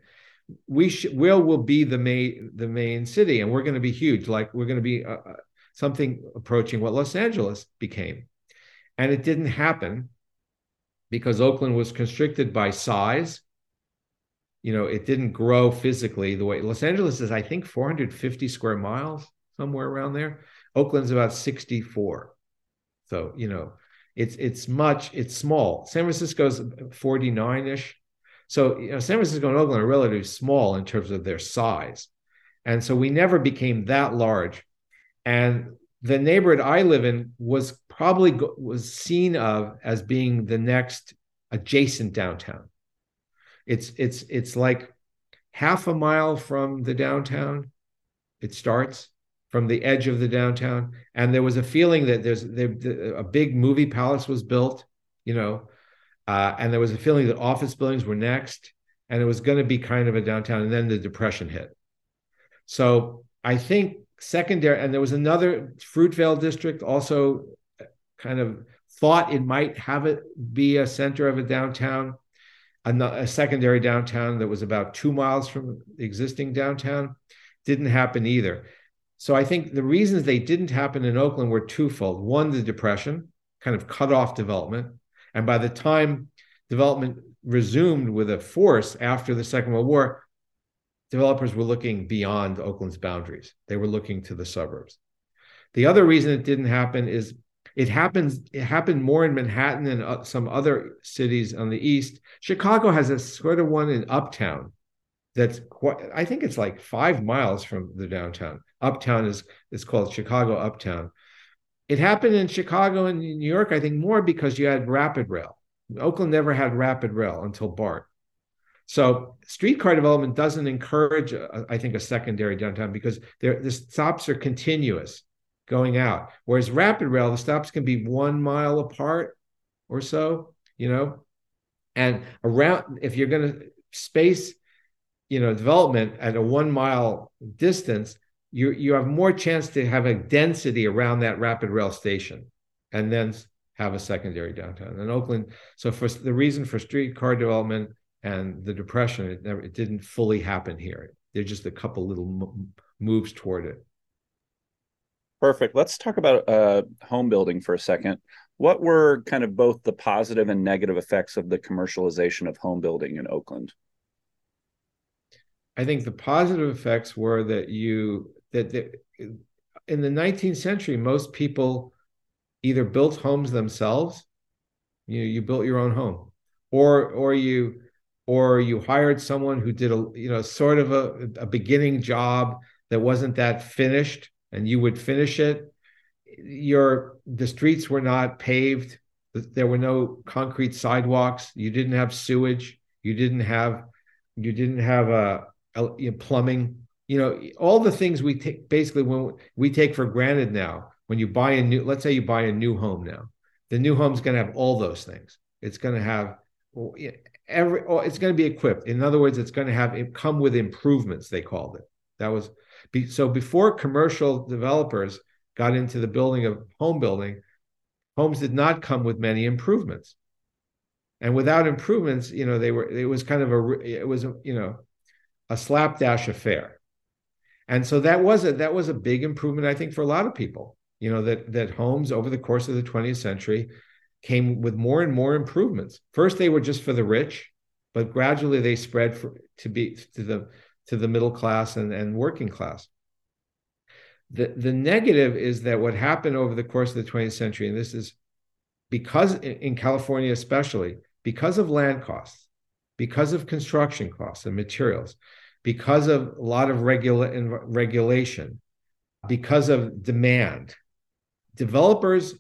we sh- will will be the main the main city, and we're going to be huge. Like we're going to be uh, uh, something approaching what Los Angeles became, and it didn't happen because Oakland was constricted by size. You know, it didn't grow physically the way Los Angeles is. I think 450 square miles, somewhere around there. Oakland's about 64 so, you know, it's it's much, it's small. San Francisco's 49-ish. So, you know, San Francisco and Oakland are relatively small in terms of their size. And so we never became that large. And the neighborhood I live in was probably was seen of as being the next adjacent downtown. It's it's it's like half a mile from the downtown. It starts, from the edge of the downtown, and there was a feeling that there's there, a big movie palace was built, you know, uh, and there was a feeling that office buildings were next, and it was going to be kind of a downtown, and then the depression hit. So I think secondary, and there was another Fruitvale district also kind of thought it might have it be a center of a downtown, a, a secondary downtown that was about two miles from the existing downtown. Didn't happen either. So I think the reasons they didn't happen in Oakland were twofold. One, the depression kind of cut off development. And by the time development resumed with a force after the Second World War, developers were looking beyond Oakland's boundaries. They were looking to the suburbs. The other reason it didn't happen is it happens. It happened more in Manhattan and uh, some other cities on the east. Chicago has a sort of one in Uptown. That's quite. I think it's like five miles from the downtown. Uptown is is called Chicago Uptown. It happened in Chicago and New York. I think more because you had rapid rail. Oakland never had rapid rail until BART. So streetcar development doesn't encourage, uh, I think, a secondary downtown because the stops are continuous going out. Whereas rapid rail, the stops can be one mile apart or so, you know, and around if you're going to space, you know, development at a one mile distance, you you have more chance to have a density around that rapid rail station, and then have a secondary downtown. In Oakland, so for the reason for streetcar development and the depression, it never it didn't fully happen here. There's just a couple little moves toward it. Perfect. Let's talk about uh, home building for a second. What were kind of both the positive and negative effects of the commercialization of home building in Oakland? I think the positive effects were that you that, that in the 19th century, most people either built homes themselves, you you built your own home, or or you or you hired someone who did a you know sort of a, a beginning job that wasn't that finished and you would finish it. Your the streets were not paved. There were no concrete sidewalks. You didn't have sewage. You didn't have you didn't have a, a plumbing you know all the things we take basically when we take for granted now when you buy a new let's say you buy a new home now the new home's going to have all those things. It's going to have oh, every oh, it's going to be equipped. In other words it's going to have it come with improvements they called it. That was so before commercial developers got into the building of home building, homes did not come with many improvements. And without improvements, you know, they were it was kind of a it was you know a slapdash affair. And so that was a that was a big improvement, I think, for a lot of people. You know, that that homes over the course of the 20th century came with more and more improvements. First, they were just for the rich, but gradually they spread for, to be to the to the middle class and, and working class. The, the negative is that what happened over the course of the 20th century, and this is because in California especially, because of land costs, because of construction costs and materials, because of a lot of regula- regulation, because of demand, developers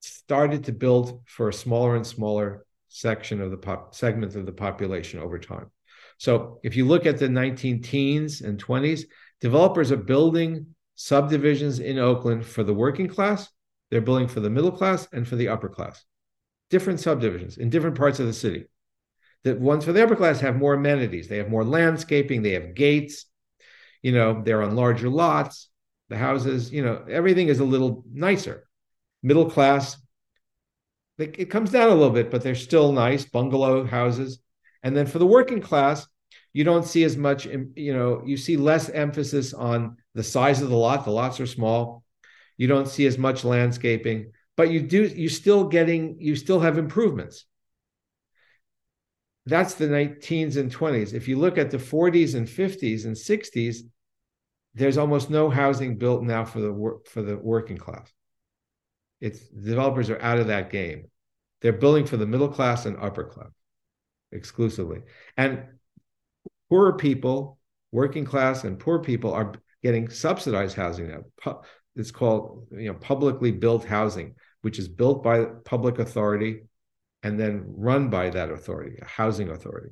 started to build for a smaller and smaller section of the pop- segment of the population over time. So if you look at the 19 teens and 20s, developers are building subdivisions in Oakland for the working class, they're building for the middle class and for the upper class. Different subdivisions in different parts of the city. The ones for the upper class have more amenities. They have more landscaping, they have gates, you know, they're on larger lots. The houses, you know, everything is a little nicer. Middle class, it comes down a little bit, but they're still nice bungalow houses. And then for the working class, you don't see as much, you know, you see less emphasis on the size of the lot. The lots are small. You don't see as much landscaping, but you do, you still getting, you still have improvements. That's the 19s and 20s. If you look at the 40s and 50s and 60s, there's almost no housing built now for the work for the working class. It's developers are out of that game. They're building for the middle class and upper class exclusively. And poorer people, working class and poor people are getting subsidized housing now. It's called you know publicly built housing, which is built by public authority and then run by that authority, a housing authority.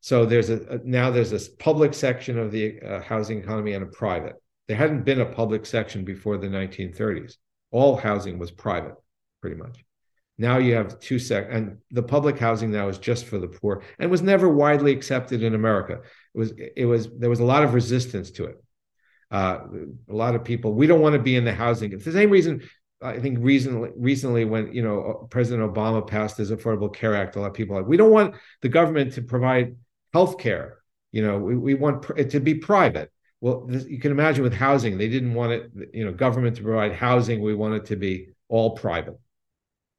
So there's a, now there's this public section of the uh, housing economy and a private. There hadn't been a public section before the 1930s. All housing was private, pretty much. Now you have two sec, and the public housing now is just for the poor, and was never widely accepted in America. It was, it was, there was a lot of resistance to it. Uh, a lot of people, we don't want to be in the housing. It's the same reason I think recently, recently when you know President Obama passed his Affordable Care Act, a lot of people like we don't want the government to provide health care. You know, we, we want it to be private. Well, this, you can imagine with housing, they didn't want it, you know, government to provide housing. We want it to be all private.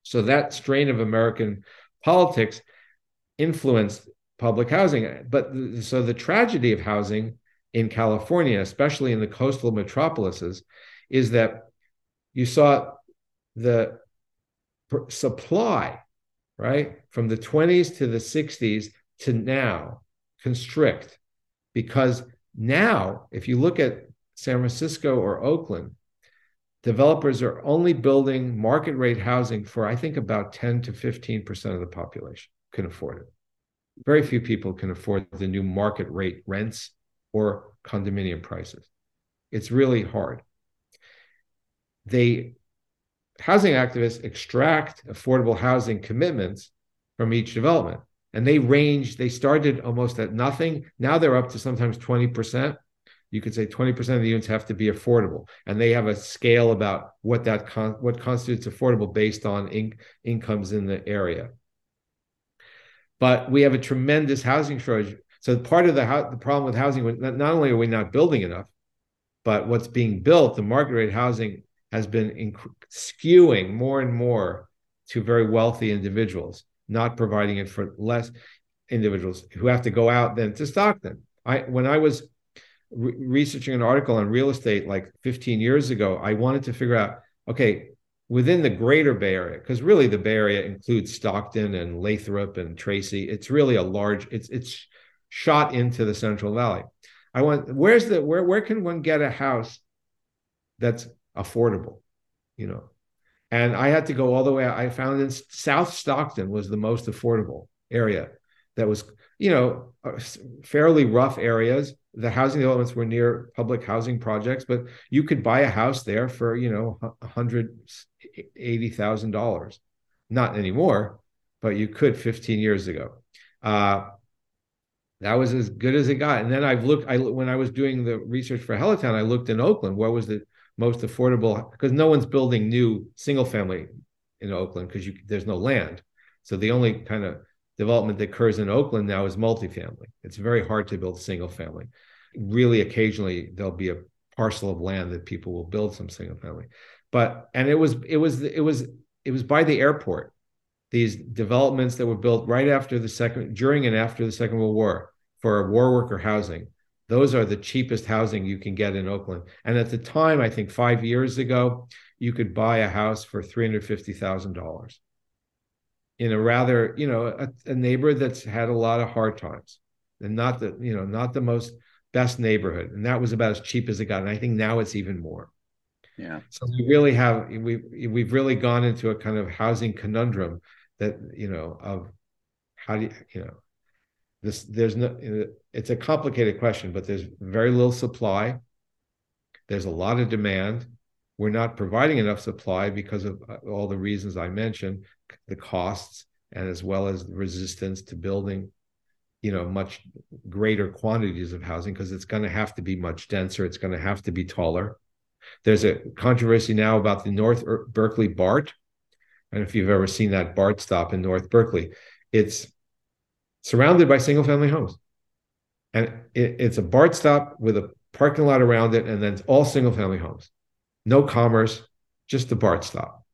So that strain of American politics influenced public housing. But so the tragedy of housing in California, especially in the coastal metropolises, is that you saw the supply, right, from the 20s to the 60s to now constrict. Because now, if you look at San Francisco or Oakland, developers are only building market rate housing for, I think, about 10 to 15% of the population can afford it. Very few people can afford the new market rate rents or condominium prices. It's really hard. They housing activists extract affordable housing commitments from each development. And they range, they started almost at nothing. Now they're up to sometimes 20%. You could say 20% of the units have to be affordable. And they have a scale about what that con- what constitutes affordable based on in- incomes in the area. But we have a tremendous housing shortage. So part of the, ho- the problem with housing, not only are we not building enough, but what's being built, the market rate housing has been inc- skewing more and more to very wealthy individuals, not providing it for less individuals who have to go out then to Stockton. I when I was re- researching an article on real estate like 15 years ago, I wanted to figure out okay, within the greater Bay Area, because really the Bay Area includes Stockton and Lathrop and Tracy. It's really a large, it's it's shot into the Central Valley. I want where's the where where can one get a house that's affordable, you know. And I had to go all the way. I found in South Stockton was the most affordable area. That was, you know, uh, fairly rough areas. The housing developments were near public housing projects, but you could buy a house there for, you know, hundred eighty thousand dollars. Not anymore, but you could 15 years ago. Uh, that was as good as it got. And then I've looked. I when I was doing the research for Hella Town, I looked in Oakland. What was the most affordable because no one's building new single family in Oakland because there's no land. So the only kind of development that occurs in Oakland now is multifamily. It's very hard to build single family. Really, occasionally there'll be a parcel of land that people will build some single family. But and it was it was it was it was by the airport. These developments that were built right after the second, during and after the Second World War for war worker housing those are the cheapest housing you can get in Oakland. And at the time, I think five years ago, you could buy a house for $350,000 in a rather, you know, a, a, neighborhood that's had a lot of hard times and not the, you know, not the most best neighborhood. And that was about as cheap as it got. And I think now it's even more. Yeah. So we really have, we, we've really gone into a kind of housing conundrum that, you know, of how do you, you know, this there's no it's a complicated question but there's very little supply. There's a lot of demand. We're not providing enough supply because of uh, all the reasons i mentioned the costs and as well as resistance to building you know much greater quantities of housing because it's going to have to be much denser it's going to have to be taller. There's a controversy now about the north berkeley bart. And if you've ever seen that bart stop in north berkeley. It's surrounded by single family homes. And it, it's a BART stop with a parking lot around it, and then it's all single family homes. No commerce, just the BART stop.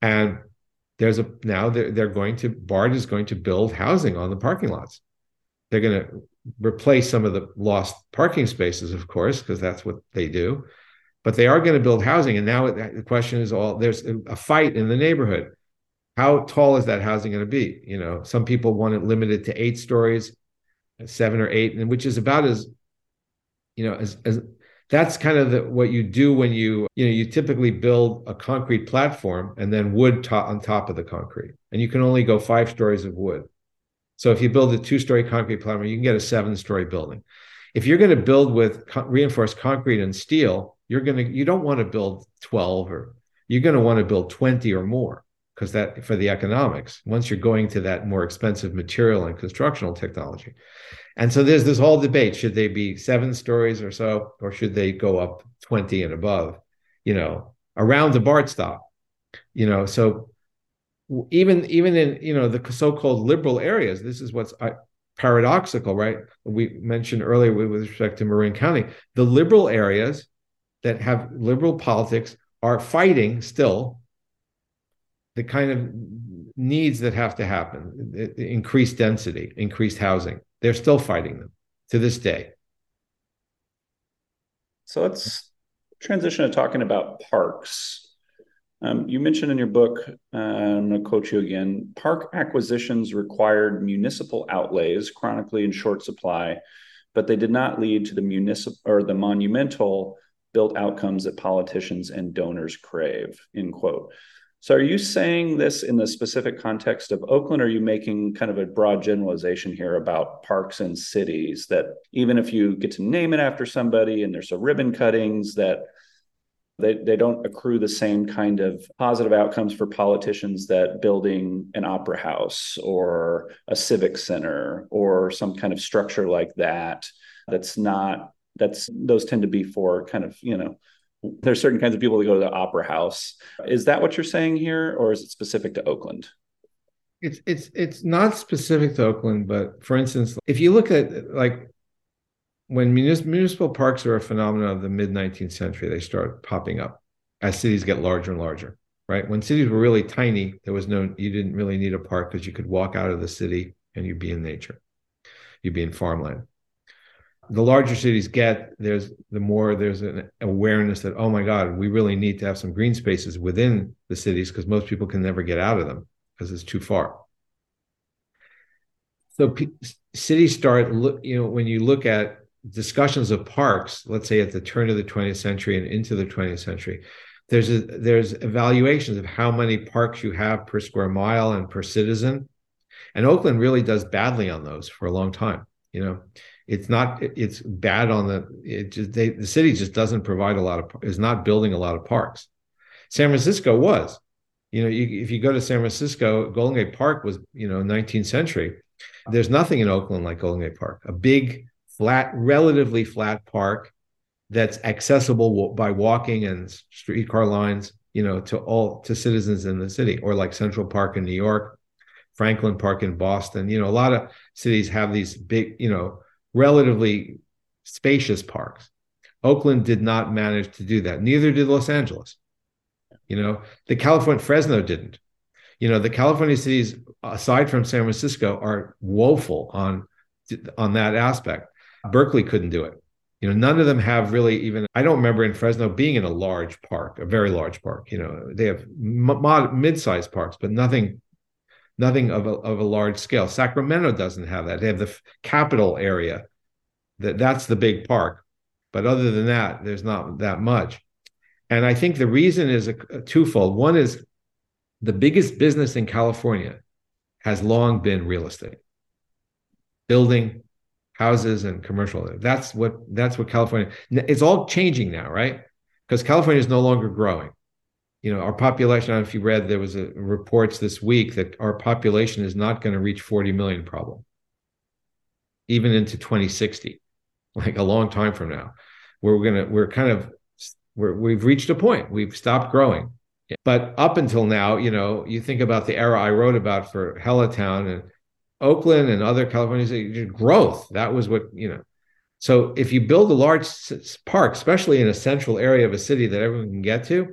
And there's a now they're, they're going to BART is going to build housing on the parking lots. They're going to replace some of the lost parking spaces, of course, because that's what they do. But they are going to build housing. And now the question is all there's a fight in the neighborhood how tall is that housing going to be? You know, some people want it limited to eight stories, seven or eight, and which is about as, you know, as, as that's kind of the, what you do when you, you know, you typically build a concrete platform and then wood on top of the concrete, and you can only go five stories of wood. So if you build a two-story concrete platform, you can get a seven-story building. If you're going to build with co- reinforced concrete and steel, you're going to you don't want to build 12 or you're going to want to build 20 or more because that for the economics once you're going to that more expensive material and constructional technology and so there's this whole debate should they be seven stories or so or should they go up 20 and above you know around the BART stop. You know, so even even in you know the so-called liberal areas, this is what's uh, paradoxical, right? We mentioned earlier with respect to Marin County, the liberal areas that have liberal politics are fighting still the kind of needs that have to happen increased density increased housing they're still fighting them to this day. So let's transition to talking about parks. Um, you mentioned in your book uh, i'm going to quote you again park acquisitions required municipal outlays chronically in short supply but they did not lead to the municipal or the monumental built outcomes that politicians and donors crave end quote so, are you saying this in the specific context of Oakland? Or are you making kind of a broad generalization here about parks and cities that even if you get to name it after somebody and there's some ribbon cuttings that they, they don't accrue the same kind of positive outcomes for politicians that building an opera house or a civic center or some kind of structure like that that's not that's those tend to be for kind of you know there's certain kinds of people that go to the opera house. Is that what you're saying here, or is it specific to Oakland? It's it's it's not specific to Oakland, but for instance, if you look at like when municipal parks are a phenomenon of the mid 19th century, they start popping up as cities get larger and larger. Right when cities were really tiny, there was no you didn't really need a park because you could walk out of the city and you'd be in nature, you'd be in farmland the larger cities get, there's the more there's an awareness that oh my god, we really need to have some green spaces within the cities because most people can never get out of them because it's too far. So p- cities start look, you know, when you look at discussions of parks, let's say at the turn of the 20th century and into the 20th century, there's a, there's evaluations of how many parks you have per square mile and per citizen, and Oakland really does badly on those for a long time. You know, it's not it's bad on the it just they, the city just doesn't provide a lot of is not building a lot of parks. San francisco was. You know you, if you go to san francisco golden gate park was you know 19th century. There's nothing in oakland like golden gate park a big flat relatively flat park that's accessible by walking and streetcar lines you know to all to citizens in the city or like central park in new york franklin park in boston. You know a lot of cities have these big you know relatively spacious parks. Oakland did not manage to do that. Neither did Los Angeles. You know, the California Fresno didn't. You know, the California cities, aside from San Francisco, are woeful on on that aspect. Berkeley couldn't do it. You know, none of them have really even. I don't remember in Fresno being in a large park, a very large park. You know, they have mod, mid-sized parks, but nothing nothing of a, of a large scale. Sacramento doesn't have that. They have the capital area. That that's the big park, but other than that, there's not that much. And I think the reason is a, a twofold. One is the biggest business in California has long been real estate, building houses and commercial. That's what that's what California. It's all changing now, right? Because California is no longer growing you know, our population, I don't know if you read, there was a reports this week that our population is not going to reach 40 million problem, even into 2060, like a long time from now, we're going to, we're kind of, we're, we've reached a point, we've stopped growing. But up until now, you know, you think about the era I wrote about for Hella Town and Oakland and other California growth. That was what, you know, so if you build a large park, especially in a central area of a city that everyone can get to,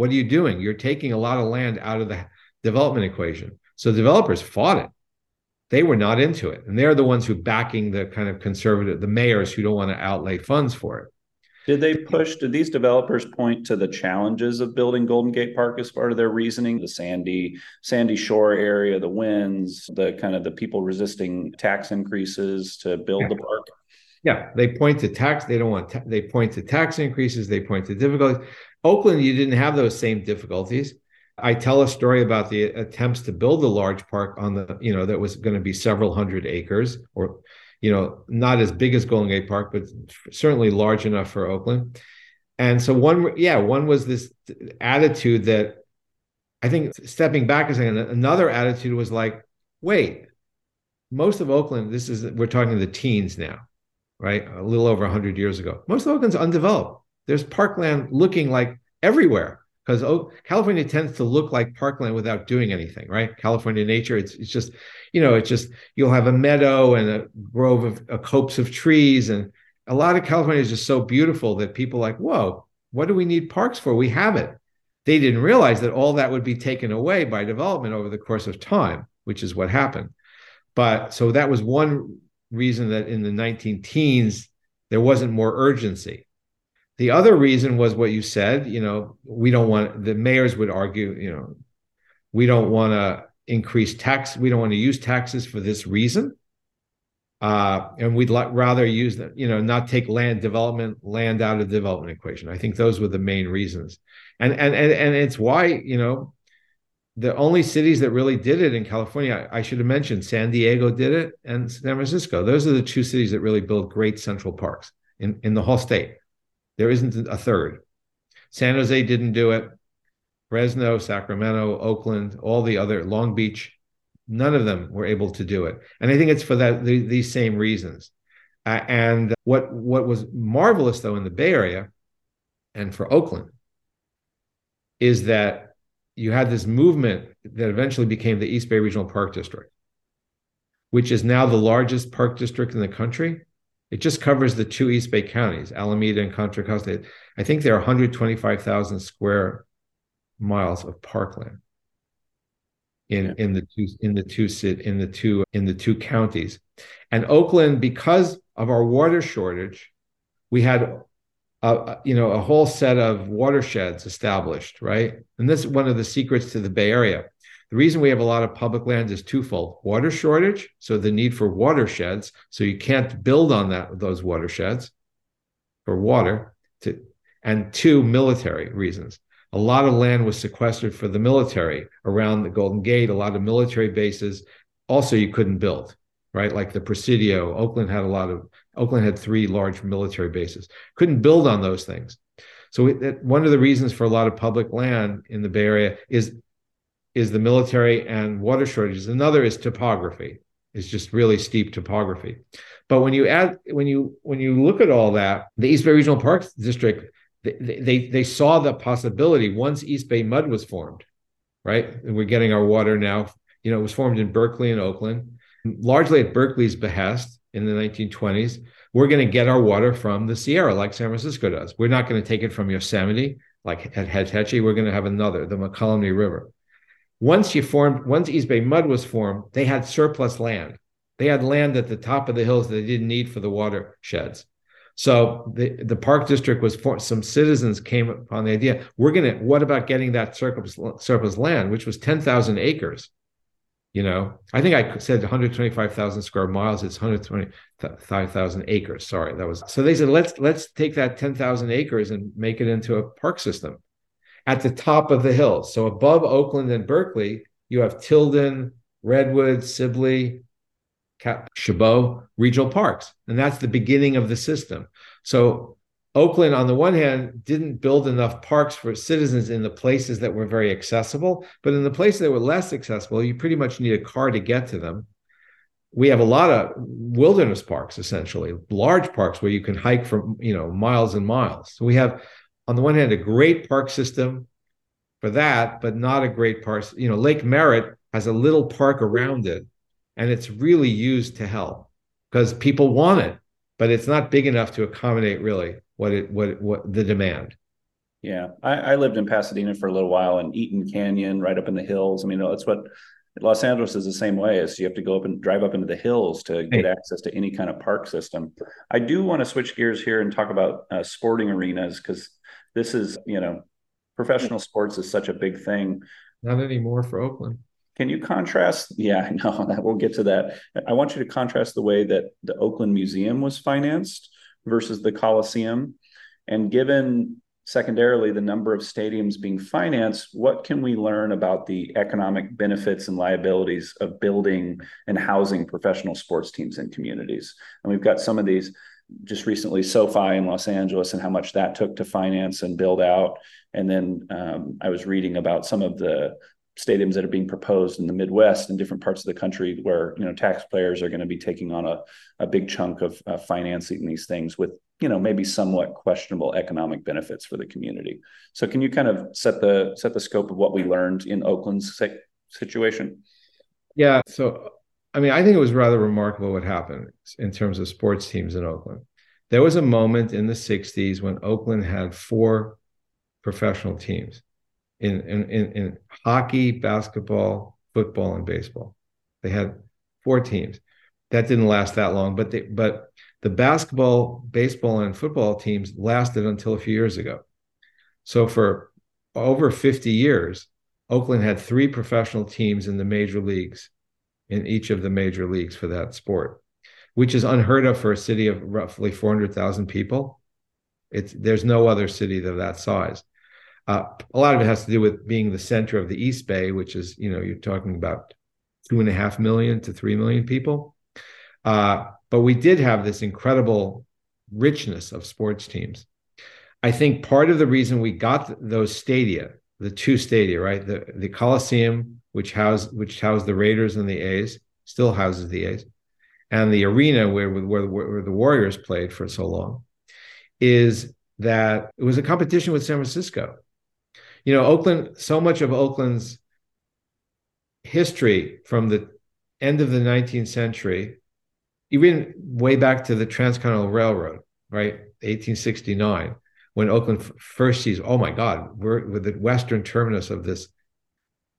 what are you doing? You're taking a lot of land out of the development equation. So developers fought it. They were not into it. And they're the ones who backing the kind of conservative, the mayors who don't want to outlay funds for it. Did they push, did these developers point to the challenges of building Golden Gate Park as part of their reasoning? The sandy, sandy shore area, the winds, the kind of the people resisting tax increases to build yeah. the park? Yeah, they point to tax. They don't want. Ta- they point to tax increases. They point to difficulties. Oakland, you didn't have those same difficulties. I tell a story about the attempts to build a large park on the, you know, that was going to be several hundred acres, or, you know, not as big as Golden Gate Park, but certainly large enough for Oakland. And so one, yeah, one was this attitude that I think stepping back a second, another attitude was like, wait, most of Oakland, this is we're talking the teens now, right? A little over 100 years ago. Most of Oakland's undeveloped. There's parkland looking like everywhere. because oh, California tends to look like parkland without doing anything, right? California nature, it's it's just, you know, it's just you'll have a meadow and a grove of a copse of trees, and a lot of California is just so beautiful that people like, whoa, what do we need parks for? We have it. They didn't realize that all that would be taken away by development over the course of time, which is what happened. But so that was one reason that in the 19 teens there wasn't more urgency the other reason was what you said, you know, we don't want the mayors would argue, you know, we don't want to increase tax, we don't want to use taxes for this reason. Uh, and we'd rather use them, you know, not take land development, land out of the development equation. I think those were the main reasons. And and and, and it's why, you know, the only cities that really did it in California, I, I should have mentioned San Diego did it and San Francisco. Those are the two cities that really build great central parks in, in the whole state. There isn't a third. San Jose didn't do it. Fresno, Sacramento, Oakland, all the other Long Beach, none of them were able to do it. And I think it's for that the, these same reasons. Uh, and what what was marvelous though in the Bay Area and for Oakland is that you had this movement that eventually became the East Bay Regional Park District, which is now the largest park district in the country it just covers the two East Bay counties, Alameda and Contra Costa. I think there are 125,000 square miles of parkland in yeah. in the two in the two in the two in the two counties. And Oakland, because of our water shortage, we had a, you know a whole set of watersheds established, right? And this is one of the secrets to the Bay Area. The reason we have a lot of public land is twofold water shortage, so the need for watersheds. So you can't build on that those watersheds for water, to, and two, military reasons. A lot of land was sequestered for the military around the Golden Gate, a lot of military bases. Also, you couldn't build, right? Like the Presidio, Oakland had a lot of, Oakland had three large military bases. Couldn't build on those things. So one of the reasons for a lot of public land in the Bay Area is is the military and water shortages. Another is topography. It's just really steep topography. But when you add when you when you look at all that, the East Bay Regional Parks District they they, they saw the possibility once East Bay MUD was formed, right? And we're getting our water now. You know, it was formed in Berkeley and Oakland, largely at Berkeley's behest in the 1920s. We're going to get our water from the Sierra, like San Francisco does. We're not going to take it from Yosemite, like at Hetch Hetchy. We're going to have another, the Mokelumne River once you formed, once East Bay MUD was formed, they had surplus land. They had land at the top of the hills that they didn't need for the watersheds. So the, the park district was for some citizens came upon the idea, we're gonna, what about getting that surplus, surplus land, which was 10,000 acres? You know, I think I said 125,000 square miles. It's 125,000 acres. Sorry, that was so. They said let's let's take that 10,000 acres and make it into a park system at the top of the hills. So above Oakland and Berkeley, you have Tilden, Redwood, Sibley, Chabot regional parks. And that's the beginning of the system. So Oakland, on the one hand, didn't build enough parks for citizens in the places that were very accessible, but in the places that were less accessible, you pretty much need a car to get to them. We have a lot of wilderness parks, essentially, large parks where you can hike for you know miles and miles. So we have on the one hand, a great park system for that, but not a great park. You know, Lake Merritt has a little park around it, and it's really used to help because people want it, but it's not big enough to accommodate really what it what what the demand. Yeah, I, I lived in Pasadena for a little while, and Eaton Canyon, right up in the hills. I mean, that's what Los Angeles is the same way. Is you have to go up and drive up into the hills to get access to any kind of park system. I do want to switch gears here and talk about uh, sporting arenas because this is, you know, professional sports is such a big thing. Not anymore for Oakland. Can you contrast? Yeah, I know that we'll get to that. I want you to contrast the way that the Oakland Museum was financed versus the Coliseum. And given secondarily the number of stadiums being financed, what can we learn about the economic benefits and liabilities of building and housing professional sports teams and communities? And we've got some of these just recently SoFi in Los Angeles and how much that took to finance and build out. And then um, I was reading about some of the stadiums that are being proposed in the Midwest and different parts of the country where you know taxpayers are going to be taking on a, a big chunk of uh, financing these things with you know maybe somewhat questionable economic benefits for the community. So can you kind of set the set the scope of what we learned in Oakland's situation? Yeah. So I mean, I think it was rather remarkable what happened in terms of sports teams in Oakland. There was a moment in the 60s when Oakland had four professional teams in, in, in, in hockey, basketball, football, and baseball. They had four teams. That didn't last that long, but they, but the basketball, baseball, and football teams lasted until a few years ago. So for over 50 years, Oakland had three professional teams in the major leagues, in each of the major leagues for that sport, which is unheard of for a city of roughly 400,000 people. It's there's no other city of that size. Uh, a lot of it has to do with being the center of the East Bay, which is, you know, you're talking about two and a half million to three million people. Uh, but we did have this incredible richness of sports teams. I think part of the reason we got those stadia, the two stadia, right, the the Coliseum, which housed which housed the Raiders and the A's, still houses the A's, and the arena where where, where the Warriors played for so long, is that it was a competition with San Francisco. You know, Oakland. So much of Oakland's history from the end of the 19th century even way back to the Transcontinental Railroad, right? 1869, when Oakland f- first sees, oh my God, we're the western terminus of this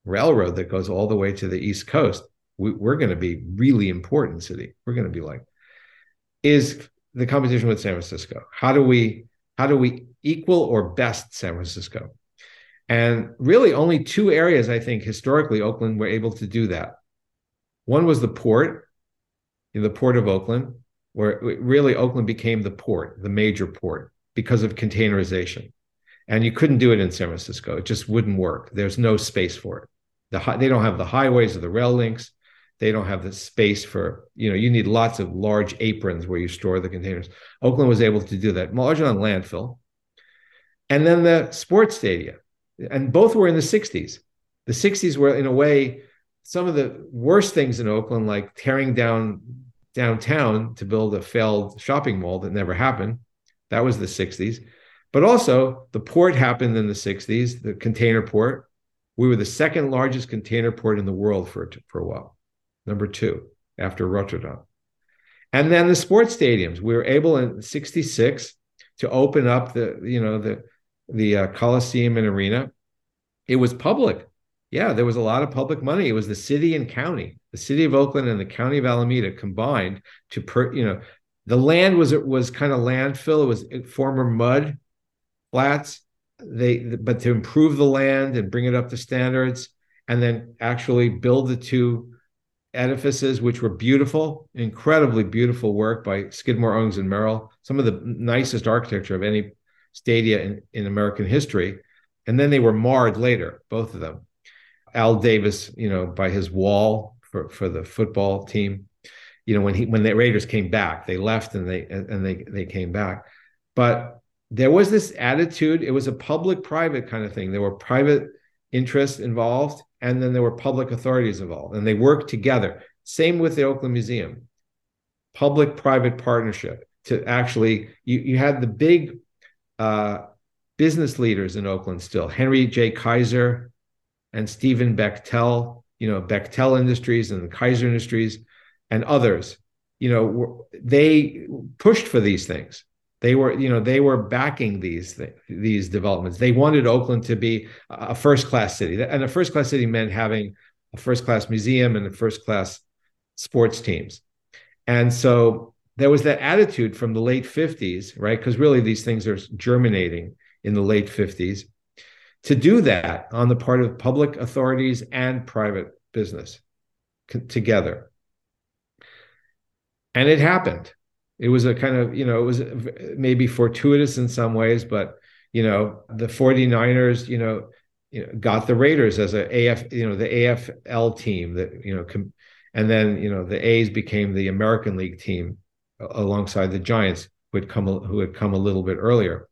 railroad that goes all the way to the East Coast. We, we're going to be really important city. We're going to be like, is the competition with San Francisco? How do we how do we equal or best San Francisco? And really, only two areas I think historically Oakland were able to do that. One was the port, in the port of Oakland, where really Oakland became the port, the major port, because of containerization. And you couldn't do it in San Francisco. It just wouldn't work. There's no space for it. The, they don't have the highways or the rail links. They don't have the space for, you know, you need lots of large aprons where you store the containers. Oakland was able to do that, largely on landfill. And then the sports stadia, and both were in the 60s. The 60s were, in a way, some of the worst things in Oakland, like tearing down downtown to build a failed shopping mall that never happened. That was the 60s. But also, the port happened in the 60s, the container port. We were the second largest container port in the world for, for a while, number two after Rotterdam. And then the sports stadiums. We were able in 66 to open up the, you know, the, the uh, Coliseum and Arena. It was public yeah, there was a lot of public money. It was the city and county, the city of Oakland and the county of Alameda combined to per, you know, the land was it was kind of landfill. It was former mud flats. They but to improve the land and bring it up to standards, and then actually build the two edifices, which were beautiful, incredibly beautiful work by Skidmore, Owings and Merrill, some of the nicest architecture of any stadia in, in American history. And then they were marred later, both of them. Al Davis, you know, by his wall for, for the football team. You know, when he when the Raiders came back, they left and they and they they came back. But there was this attitude, it was a public-private kind of thing. There were private interests involved, and then there were public authorities involved, and they worked together. Same with the Oakland Museum. Public-private partnership to actually you, you had the big uh, business leaders in Oakland still. Henry J. Kaiser, and Stephen Bechtel, you know, Bechtel Industries and the Kaiser Industries and others, you know, they pushed for these things. They were, you know, they were backing these these developments. They wanted Oakland to be a first class city, and a first class city meant having a first class museum and a first class sports teams. And so there was that attitude from the late 50s, right? Because really these things are germinating in the late 50s to do that on the part of public authorities and private business together. And it happened. It was a kind of, you know, it was maybe fortuitous in some ways, but, you know, the 49ers, you know, you know got the Raiders as a AF, you know, the AFL team that, you know, com- and then, you know, the A's became the American League team alongside the Giants, who had come, who had come a little bit earlier.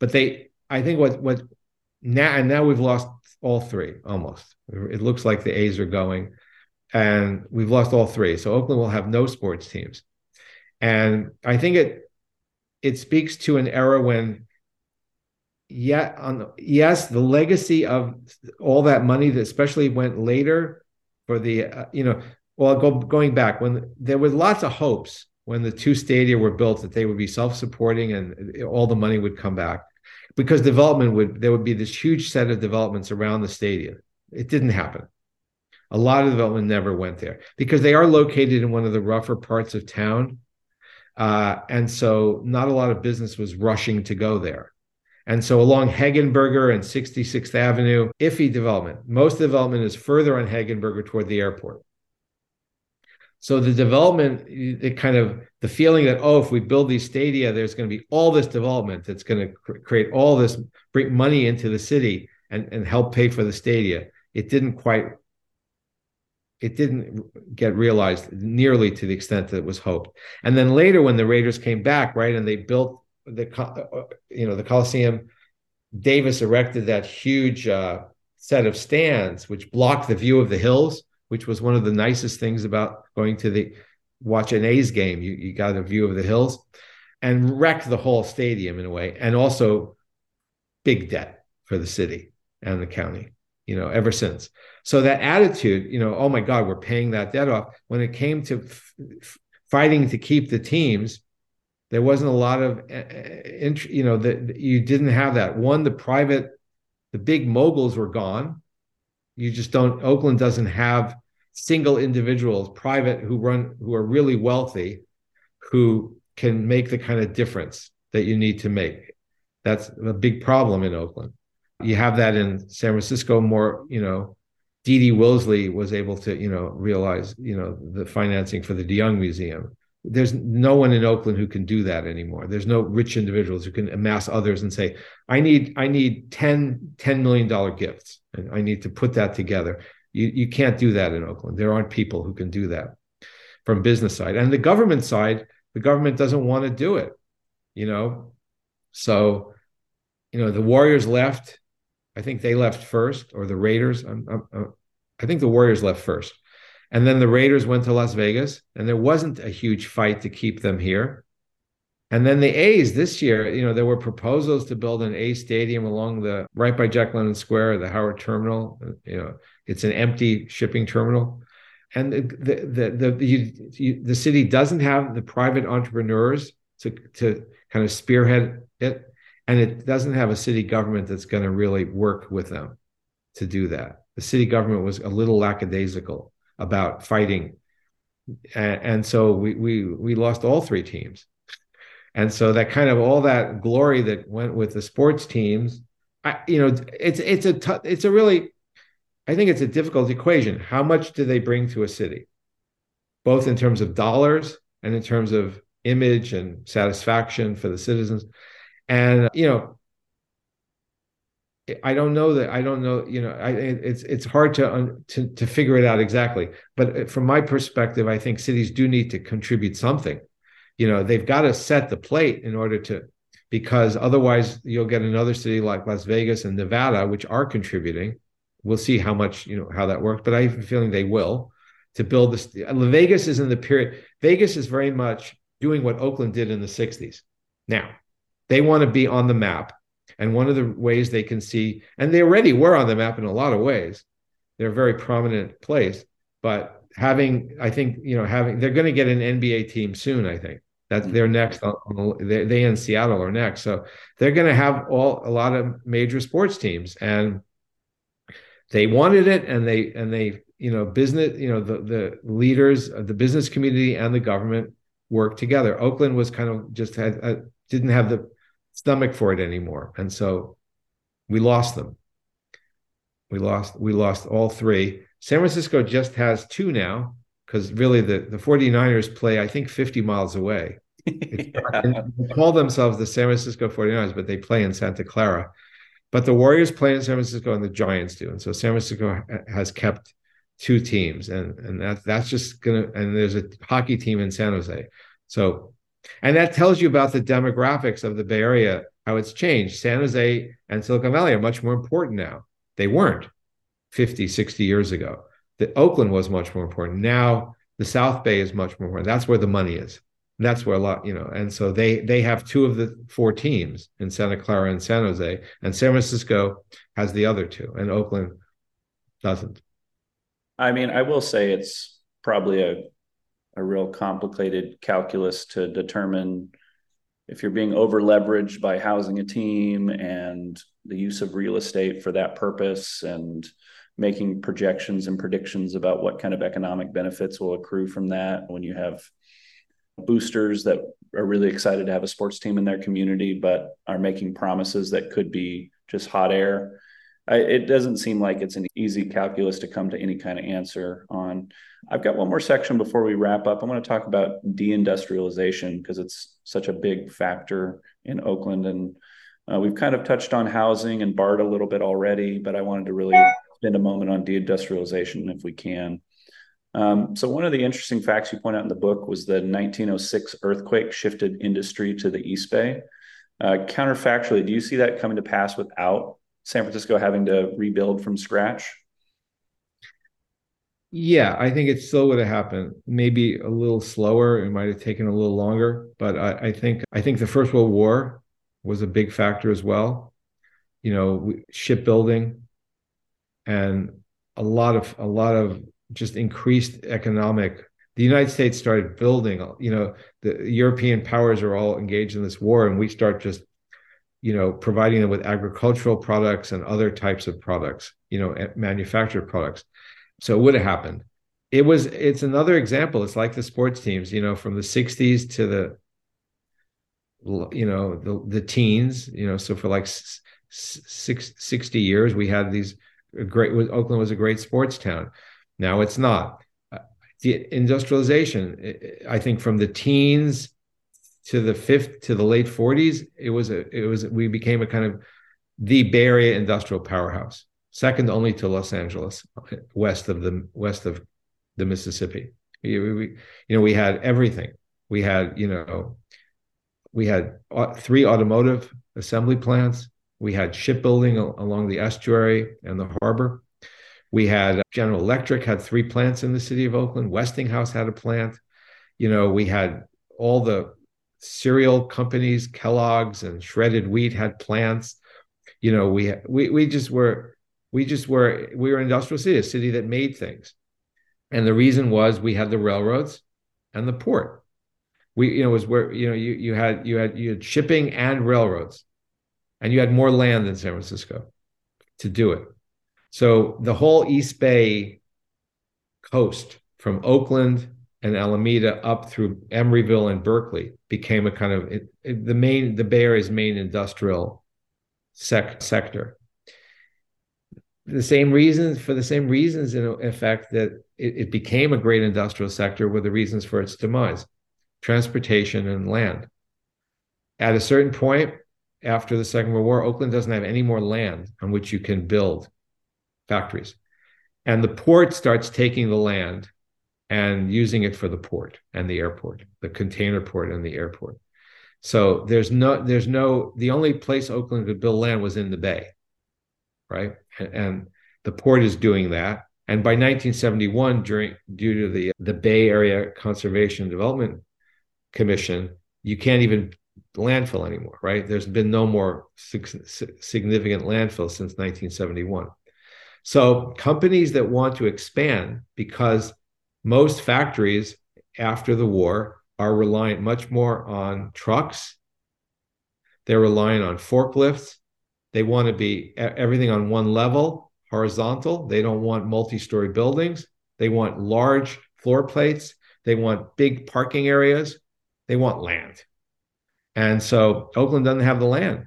But they, I think what, what now and now we've lost all three almost. It looks like the A's are going, and we've lost all three. So Oakland will have no sports teams, and I think it it speaks to an era when yeah on yes the legacy of all that money that especially went later for the uh, you know well go, going back when there was lots of hopes when the two stadia were built that they would be self-supporting and all the money would come back because development would there would be this huge set of developments around the stadium. It didn't happen a lot of development never went there because they are located in one of the rougher parts of town uh, and so not a lot of business was rushing to go there and so along Hegenberger and 66th Avenue, iffy development. Most development is further on Hegenberger toward the airport. So the development, it kind of the feeling that oh, if we build these stadia, there's going to be all this development that's going to cr- create all this, bring money into the city and, and help pay for the stadia. It didn't quite, it didn't get realized nearly to the extent that it was hoped. And then later, when the Raiders came back, right, and they built the uh, you know the Coliseum, Davis erected that huge uh, set of stands which blocked the view of the hills which was one of the nicest things about going to the watch an A's game. You, you got a view of the hills and wrecked the whole stadium in a way, and also big debt for the city and the county, you know, ever since. So that attitude, you know, oh my God, we're paying that debt off. When it came to f- fighting to keep the teams, there wasn't a lot of, uh, you know, that you didn't have that. One, the private, the big moguls were gone you just don't oakland doesn't have single individuals private who run who are really wealthy who can make the kind of difference that you need to make that's a big problem in oakland you have that in san francisco more you know Dee Wilsey was able to, you know, realize, you know, the financing for the de Young Museum there's no one in Oakland who can do that anymore. There's no rich individuals who can amass others and say, I need, I need 10, $10 million gifts. And I need to put that together. You, you can't do that in Oakland. There aren't people who can do that from business side. And the government side, the government doesn't want to do it, you know? So, you know, the Warriors left. I think they left first, or the Raiders. I'm, I'm, I think the Warriors left first. And then the Raiders went to Las Vegas, and there wasn't a huge fight to keep them here. And then the A's this year, you know, there were proposals to build an A stadium along the right by Jack London Square, the Howard Terminal. Uh, you know, it's an empty shipping terminal, and the the the the, you, you, the city doesn't have the private entrepreneurs to to kind of spearhead it, and it doesn't have a city government that's going to really work with them to do that. The city government was a little lackadaisical about fighting. And, and so we, we, we lost all three teams. And so that kind of all that glory that went with the sports teams, I, you know, it's, it's a, t- it's a really, I think it's a difficult equation. How much do they bring to a city? Both in terms of dollars and in terms of image and satisfaction for the citizens. And, you know, I don't know that I don't know you know I, it's it's hard to, to to figure it out exactly. But uh, from my perspective I think cities do need to contribute something. You know they've got to set the plate in order to because otherwise you'll get another city like Las Vegas and Nevada which are contributing. We'll see how much you know how that works but I have a feeling they will to build this Vegas is in the period Vegas is very much doing what Oakland did in the 60s now they want to be on the map and one of the ways they can see, and they already were on the map in a lot of ways, they're a very prominent place. But having, I think, you know, having, they're going to get an NBA team soon. I think That they're next. On, they, they in Seattle are next, so they're going to have all a lot of major sports teams, and they wanted it, and they and they, you know, business, you know, the the leaders of the business community and the government worked together. Oakland was kind of just had uh, didn't have the stomach for it anymore. And so we lost them. We lost we lost all three. San Francisco just has two now because really the, the 49ers play, I think, 50 miles away. yeah. They call themselves the San Francisco 49ers, but they play in Santa Clara. But the Warriors play in San Francisco and the Giants do. And so San Francisco has kept two teams. And, and that, that's just going to, and there's a hockey team in San Jose. So and that tells you about the demographics of the Bay Area, how it's changed. San Jose and Silicon Valley are much more important now. They weren't 50, 60 years ago. The Oakland was much more important. Now the South Bay is much more important. That's where the money is. that's where a lot, you know, and so they they have two of the four teams in Santa Clara and San Jose, and San Francisco has the other two, and Oakland doesn't. I mean, I will say it's probably a a real complicated calculus to determine if you're being over leveraged by housing a team and the use of real estate for that purpose and making projections and predictions about what kind of economic benefits will accrue from that when you have boosters that are really excited to have a sports team in their community, but are making promises that could be just hot air. I, it doesn't seem like it's an easy calculus to come to any kind of answer on. I've got one more section before we wrap up. I want to talk about deindustrialization because it's such a big factor in Oakland. And uh, we've kind of touched on housing and BART a little bit already, but I wanted to really spend a moment on deindustrialization if we can. Um, so one of the interesting facts you point out in the book was the 1906 earthquake shifted industry to the East Bay. Uh, counterfactually, do you see that coming to pass without San Francisco having to rebuild from scratch? Yeah, I think it still would have happened. Maybe a little slower. It might have taken a little longer, but I, I think I think the First World War was a big factor as well. You know, shipbuilding and a lot of a lot of just increased economic the united states started building you know the european powers are all engaged in this war and we start just you know providing them with agricultural products and other types of products you know manufactured products. So it would have happened. It was it's another example. It's like the sports teams you know from the 60s to the you know the, the teens you know so for like six, 60 years we had these great oakland was a great sports town. Now it's not. Uh, the industrialization, I think, from the teens to the fifth to the late 40s, it was a it was we became a kind of the Bay Area industrial powerhouse, second only to Los Angeles, west of the west of the Mississippi. We, we, you know, we had everything. We had, you know, we had three automotive assembly plants. We had shipbuilding along the estuary and the harbor. We had uh, General Electric had three plants in the city of Oakland. Westinghouse had a plant. You know, we had all the cereal companies, Kellogg's and Shredded Wheat had plants. You know, we we we just were we just were we were an industrial city, a city that made things. And the reason was we had the railroads and the port. We, you know, was where you know you you had you had you had shipping and railroads, and you had more land than San Francisco to do it. So the whole East Bay coast from Oakland and Alameda up through Emeryville and Berkeley became a kind of it, it, the main the Bay Area's main industrial sec- sector. The same reasons for the same reasons in effect that it, it became a great industrial sector were the reasons for its demise: transportation and land. At a certain point after the Second World War, Oakland doesn't have any more land on which you can build factories. And the port starts taking the land and using it for the port and the airport, the container port and the airport. So there's no, there's no, the only place Oakland could build land was in the bay, right? And, and the port is doing that. And by 1971, during due to the the Bay Area Conservation Development Commission, you can't even landfill anymore, right? There's been no more significant landfill since 1971. So companies that want to expand, because most factories after the war are reliant much more on trucks. They're relying on forklifts. They want to be everything on one level, horizontal. They don't want multi-story buildings. They want large floor plates. They want big parking areas. They want land. And so Oakland doesn't have the land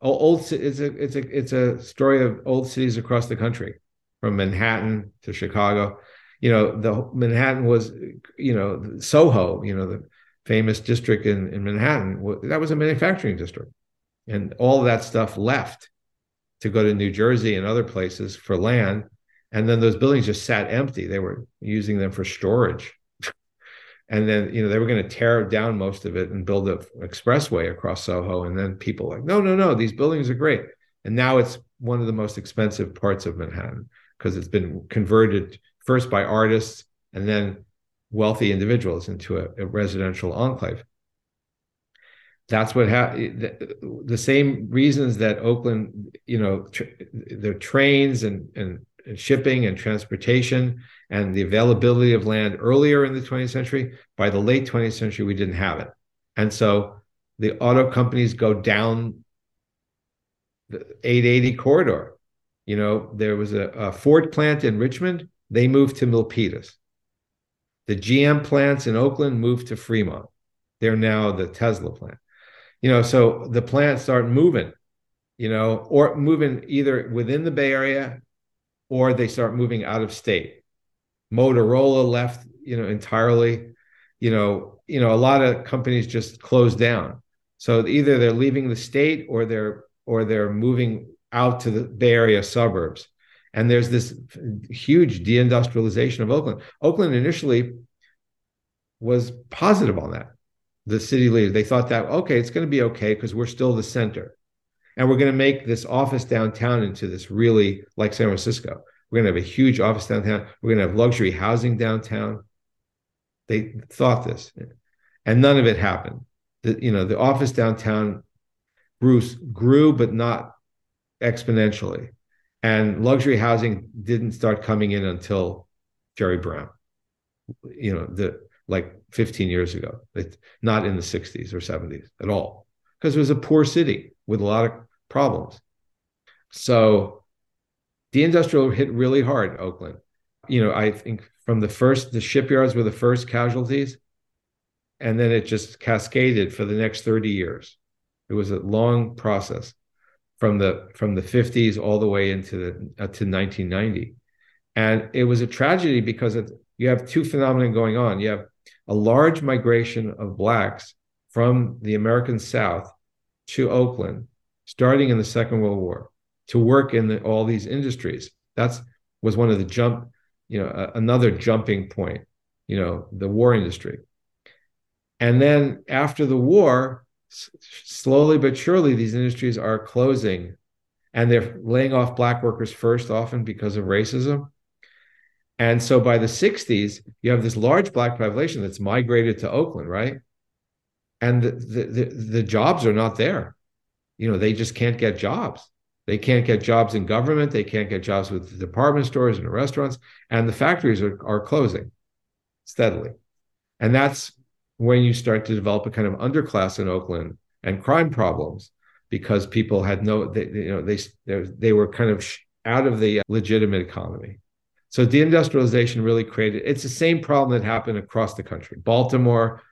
old it's a it's a it's a story of old cities across the country from manhattan to chicago you know the manhattan was you know soho you know the famous district in, in manhattan that was a manufacturing district and all that stuff left to go to new jersey and other places for land and then those buildings just sat empty they were using them for storage and then you know they were going to tear down most of it and build an expressway across Soho. And then people like, no, no, no, these buildings are great. And now it's one of the most expensive parts of Manhattan because it's been converted first by artists and then wealthy individuals into a, a residential enclave. That's what happened. The, the, same reasons that Oakland, you know, tr- the trains and, and shipping and transportation and the availability of land earlier in the 20th century. By the late 20th century, we didn't have it. And so the auto companies go down the 880 corridor. You know, there was a, a Ford plant in Richmond, they moved to Milpitas. The GM plants in Oakland moved to Fremont. They're now the Tesla plant. You know, so the plants start moving, you know, or moving either within the Bay Area or they start moving out of state. Motorola left, you know, entirely. You know, you know, a lot of companies just closed down. So either they're leaving the state or they're or they're moving out to the Bay Area suburbs. And there's this huge deindustrialization of Oakland. Oakland initially was positive on that. The city leaders, they thought that, okay, it's going to be okay because we're still the center. And we're going to make this office downtown into this really like San Francisco. We're going to have a huge office downtown. We're going to have luxury housing downtown. They thought this, and none of it happened. The, you know, the office downtown Bruce grew, but not exponentially. And luxury housing didn't start coming in until Jerry Brown, you know, the like 15 years ago, it, not in the 60s or 70s at all, because it was a poor city with a lot of problems. So the industrial hit really hard, Oakland. You know, I think from the first, the shipyards were the first casualties, and then it just cascaded for the next 30 years. It was a long process from the from the 50s all the way into the uh, to 1990, and it was a tragedy because of, you have two phenomena going on. You have a large migration of blacks from the American South to Oakland, starting in the Second World War, to work in the, all these industries. That's was one of the jump, you know, uh, another jumping point. You know, the war industry, and then after the war, slowly but surely these industries are closing and they're laying off black workers first often because of racism. And so by the 60s you have this large black population that's migrated to oakland right? And the, the, the, jobs are not there. You know they just can't get jobs. They can't get jobs in government. They can't get jobs with the department stores and the restaurants. And the factories are, are closing steadily. And that's when you start to develop a kind of underclass in Oakland and crime problems because people had no, they, you know, they they were kind of out of the uh, legitimate economy. So deindustrialization really created. It's the same problem that happened across the country: Baltimore,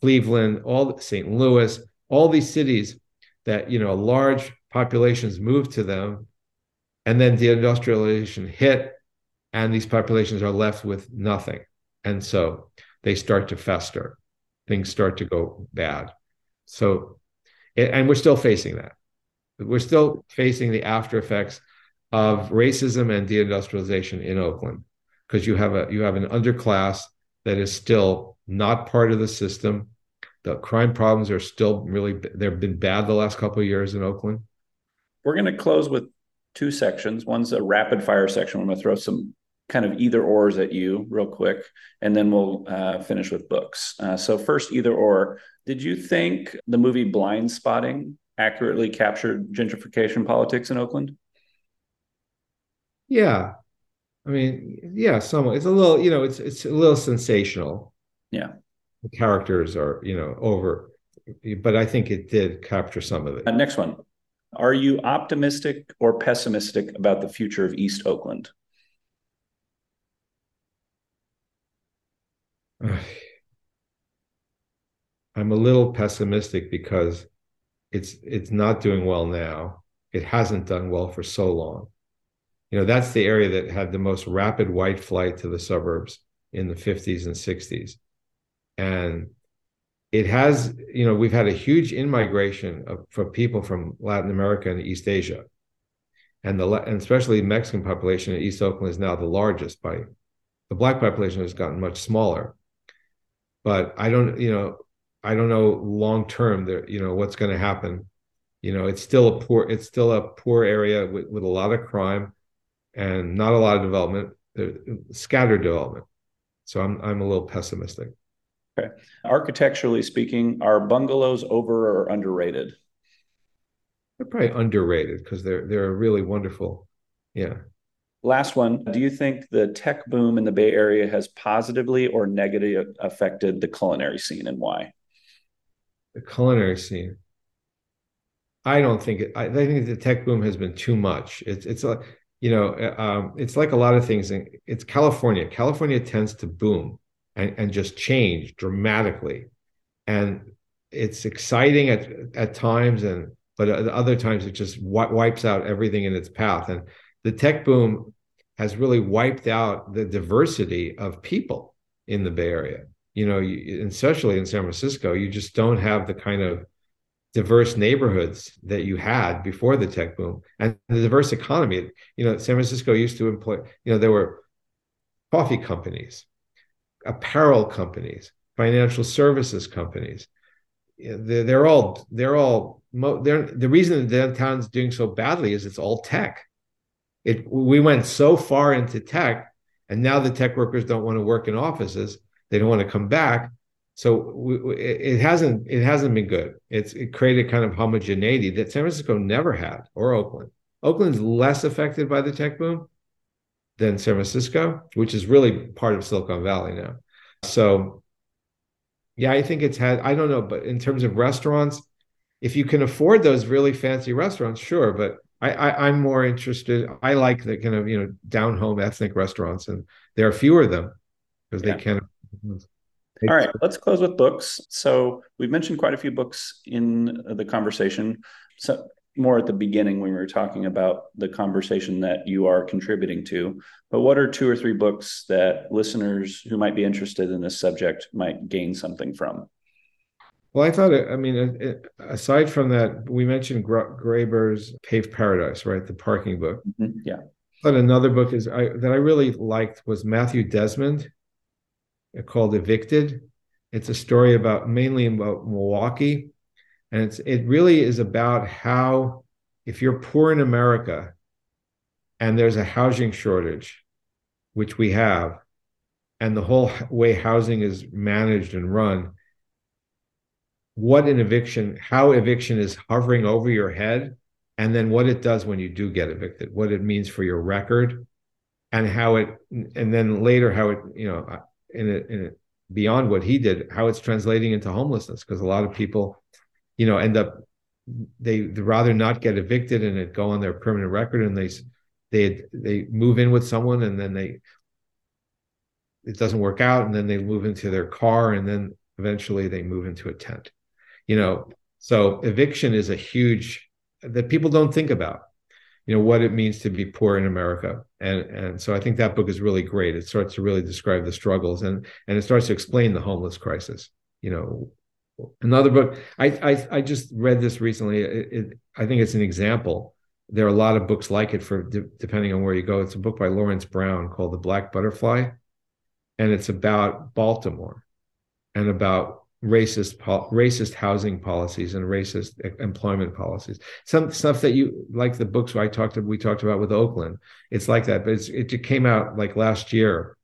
Cleveland, all St. Louis, all these cities that you know large populations moved to them, and then deindustrialization hit, and these populations are left with nothing, and so they start to fester things start to go bad. So, and we're still facing that. We're still facing the after effects of racism and deindustrialization in Oakland because you have a you have an underclass that is still not part of the system. The crime problems are still really they've been bad the last couple of years in Oakland. We're going to close with two sections. One's a rapid fire section. I'm going to throw some kind of either ors at you real quick, and then we'll uh, finish with books. Uh, so first, either or. Did you think the movie Blindspotting accurately captured gentrification politics in Oakland? Yeah, I mean, yeah, somewhat. It's a little, you know, it's it's a little sensational. Yeah, the characters are, you know, over, but I think it did capture some of it. Uh, next one. Are you optimistic or pessimistic about the future of East Oakland? I'm a little pessimistic because it's it's not doing well now. It hasn't done well for so long. You know, that's the area that had the most rapid white flight to the suburbs in the 50s and 60s. And it has, you know, we've had a huge in-migration of, for people from Latin America and East Asia. And the and especially Mexican population in East Oakland is now the largest by the black population has gotten much smaller but I don't, you know, I don't know long term there, you know, what's going to happen. You know, it's still a poor, it's still a poor area with, with a lot of crime and not a lot of development, uh, scattered development. So I'm I'm a little pessimistic. Okay. Architecturally speaking, are bungalows over or underrated? They're probably underrated because they're they're really wonderful. Yeah. Last one. Do you think the tech boom in the Bay Area has positively or negatively affected the culinary scene and why? The culinary scene. I don't think it, I, think the tech boom has been too much. It's it's a you know um, it's like a lot of things. It's California. California tends to boom and, and just change dramatically, and it's exciting at at times, and but at other times it just wipes out everything in its path. And the tech boom has really wiped out the diversity of people in the Bay Area. You know, especially in San Francisco, you just don't have the kind of diverse neighborhoods that you had before the tech boom and the diverse economy. You know, San Francisco used to employ, you know, there were coffee companies, apparel companies, financial services companies. They're, they're all, they're all, they're, the reason the downtown's doing so badly is it's all tech. It we went so far into tech, and now the tech workers don't want to work in offices. They don't want to come back. So we, it hasn't it hasn't been good. It's it created kind of homogeneity that San Francisco never had, or Oakland. Oakland's less affected by the tech boom than San Francisco, which is really part of Silicon Valley now. So, yeah, I think it's had. I don't know, but in terms of restaurants, if you can afford those really fancy restaurants, sure. But I, I am more interested. I like the kind of you know down home ethnic restaurants, and there are fewer of them because yeah. they can. All right, let's close with books. So we've mentioned quite a few books in the conversation. So more at the beginning when we were talking about the conversation that you are contributing to. But what are two or three books that listeners who might be interested in this subject might gain something from? Well, I thought, I mean, aside from that, we mentioned Grabar's Paved Paradise, right? The parking book. Mm-hmm. Yeah. But another book is I, that I really liked was Matthew Desmond, uh, called Evicted. It's a story about mainly about Milwaukee, and it's it really is about how if you're poor in America, and there's a housing shortage, which we have, and the whole way housing is managed and run what an eviction, how eviction is hovering over your head, and then what it does when you do get evicted, what it means for your record, and how it, and then later how it, you know, in it, in it beyond what he did, how it's translating into homelessness, because a lot of people, you know, end up they rather not get evicted and it go on their permanent record, and they they they move in with someone and then they it doesn't work out, and then they move into their car, and then eventually they move into a tent you know so eviction is a huge that people don't think about you know what it means to be poor in america. And and so i think that book is really great. It starts to really describe the struggles and and it starts to explain the homeless crisis you know. Another book i i, I just read this recently. It, it, i think it's an example. There are a lot of books like it for de- depending on where you go. It's a book by lawrence brown called the black butterfly. And it's about baltimore and about racist racist housing policies and racist employment policies. Some stuff that you like the books i talked we talked about with oakland it's like that but it came out like last year.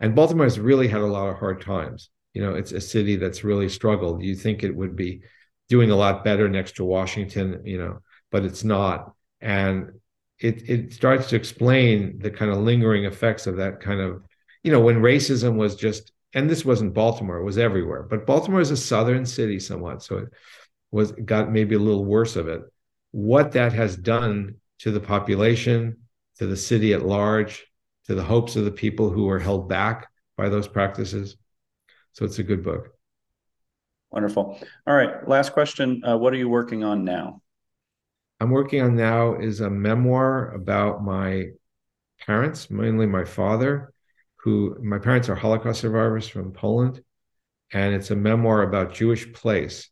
And baltimore has really had a lot of hard times. You know it's a city that's really struggled. You think it would be doing a lot better next to washington you know but it's not. And it it starts to explain the kind of lingering effects of that kind of you know when racism was just and this wasn't Baltimore, it was everywhere. But Baltimore is a southern city somewhat, so it was got maybe a little worse of it. What that has done to the population, to the city at large, to the hopes of the people who were held back by those practices. So it's a good book. Wonderful. All right. Last question. Uh, what are you working on now? I'm working on now is a memoir about my parents, mainly my father, who my parents are Holocaust survivors from Poland, and it's a memoir about Jewish place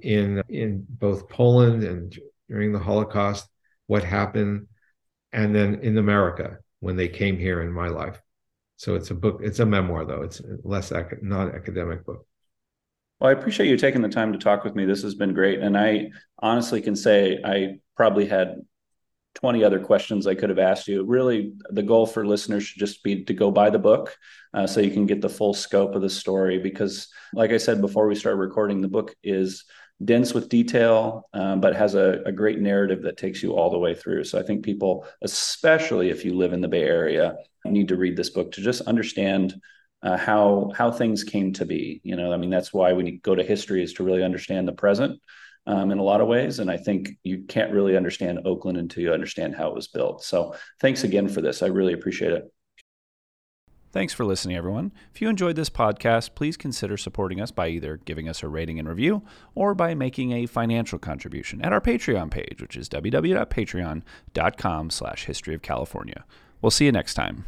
in in both Poland and during the Holocaust, what happened, and then in America when they came here in my life. So it's a book. It's a memoir, though. It's less ac- not academic book. Well, I appreciate you taking the time to talk with me. This has been great, and I honestly can say I probably had 20 other questions I could have asked you. Really, the goal for listeners should just be to go buy the book uh, so you can get the full scope of the story. Because, like I said before we started recording, the book is dense with detail, um, but has a, a, great narrative that takes you all the way through. So I think people, especially if you live in the Bay Area, need to read this book to just understand uh, how how things came to be. You know, I mean, that's why we go to history is to really understand the present um, in a lot of ways. And I think you can't really understand Oakland until you understand how it was built. So thanks again for this. I really appreciate it. Thanks for listening, everyone. If you enjoyed this podcast, please consider supporting us by either giving us a rating and review or by making a financial contribution at our Patreon page, which is www.patreon.com slash history of California. We'll see you next time.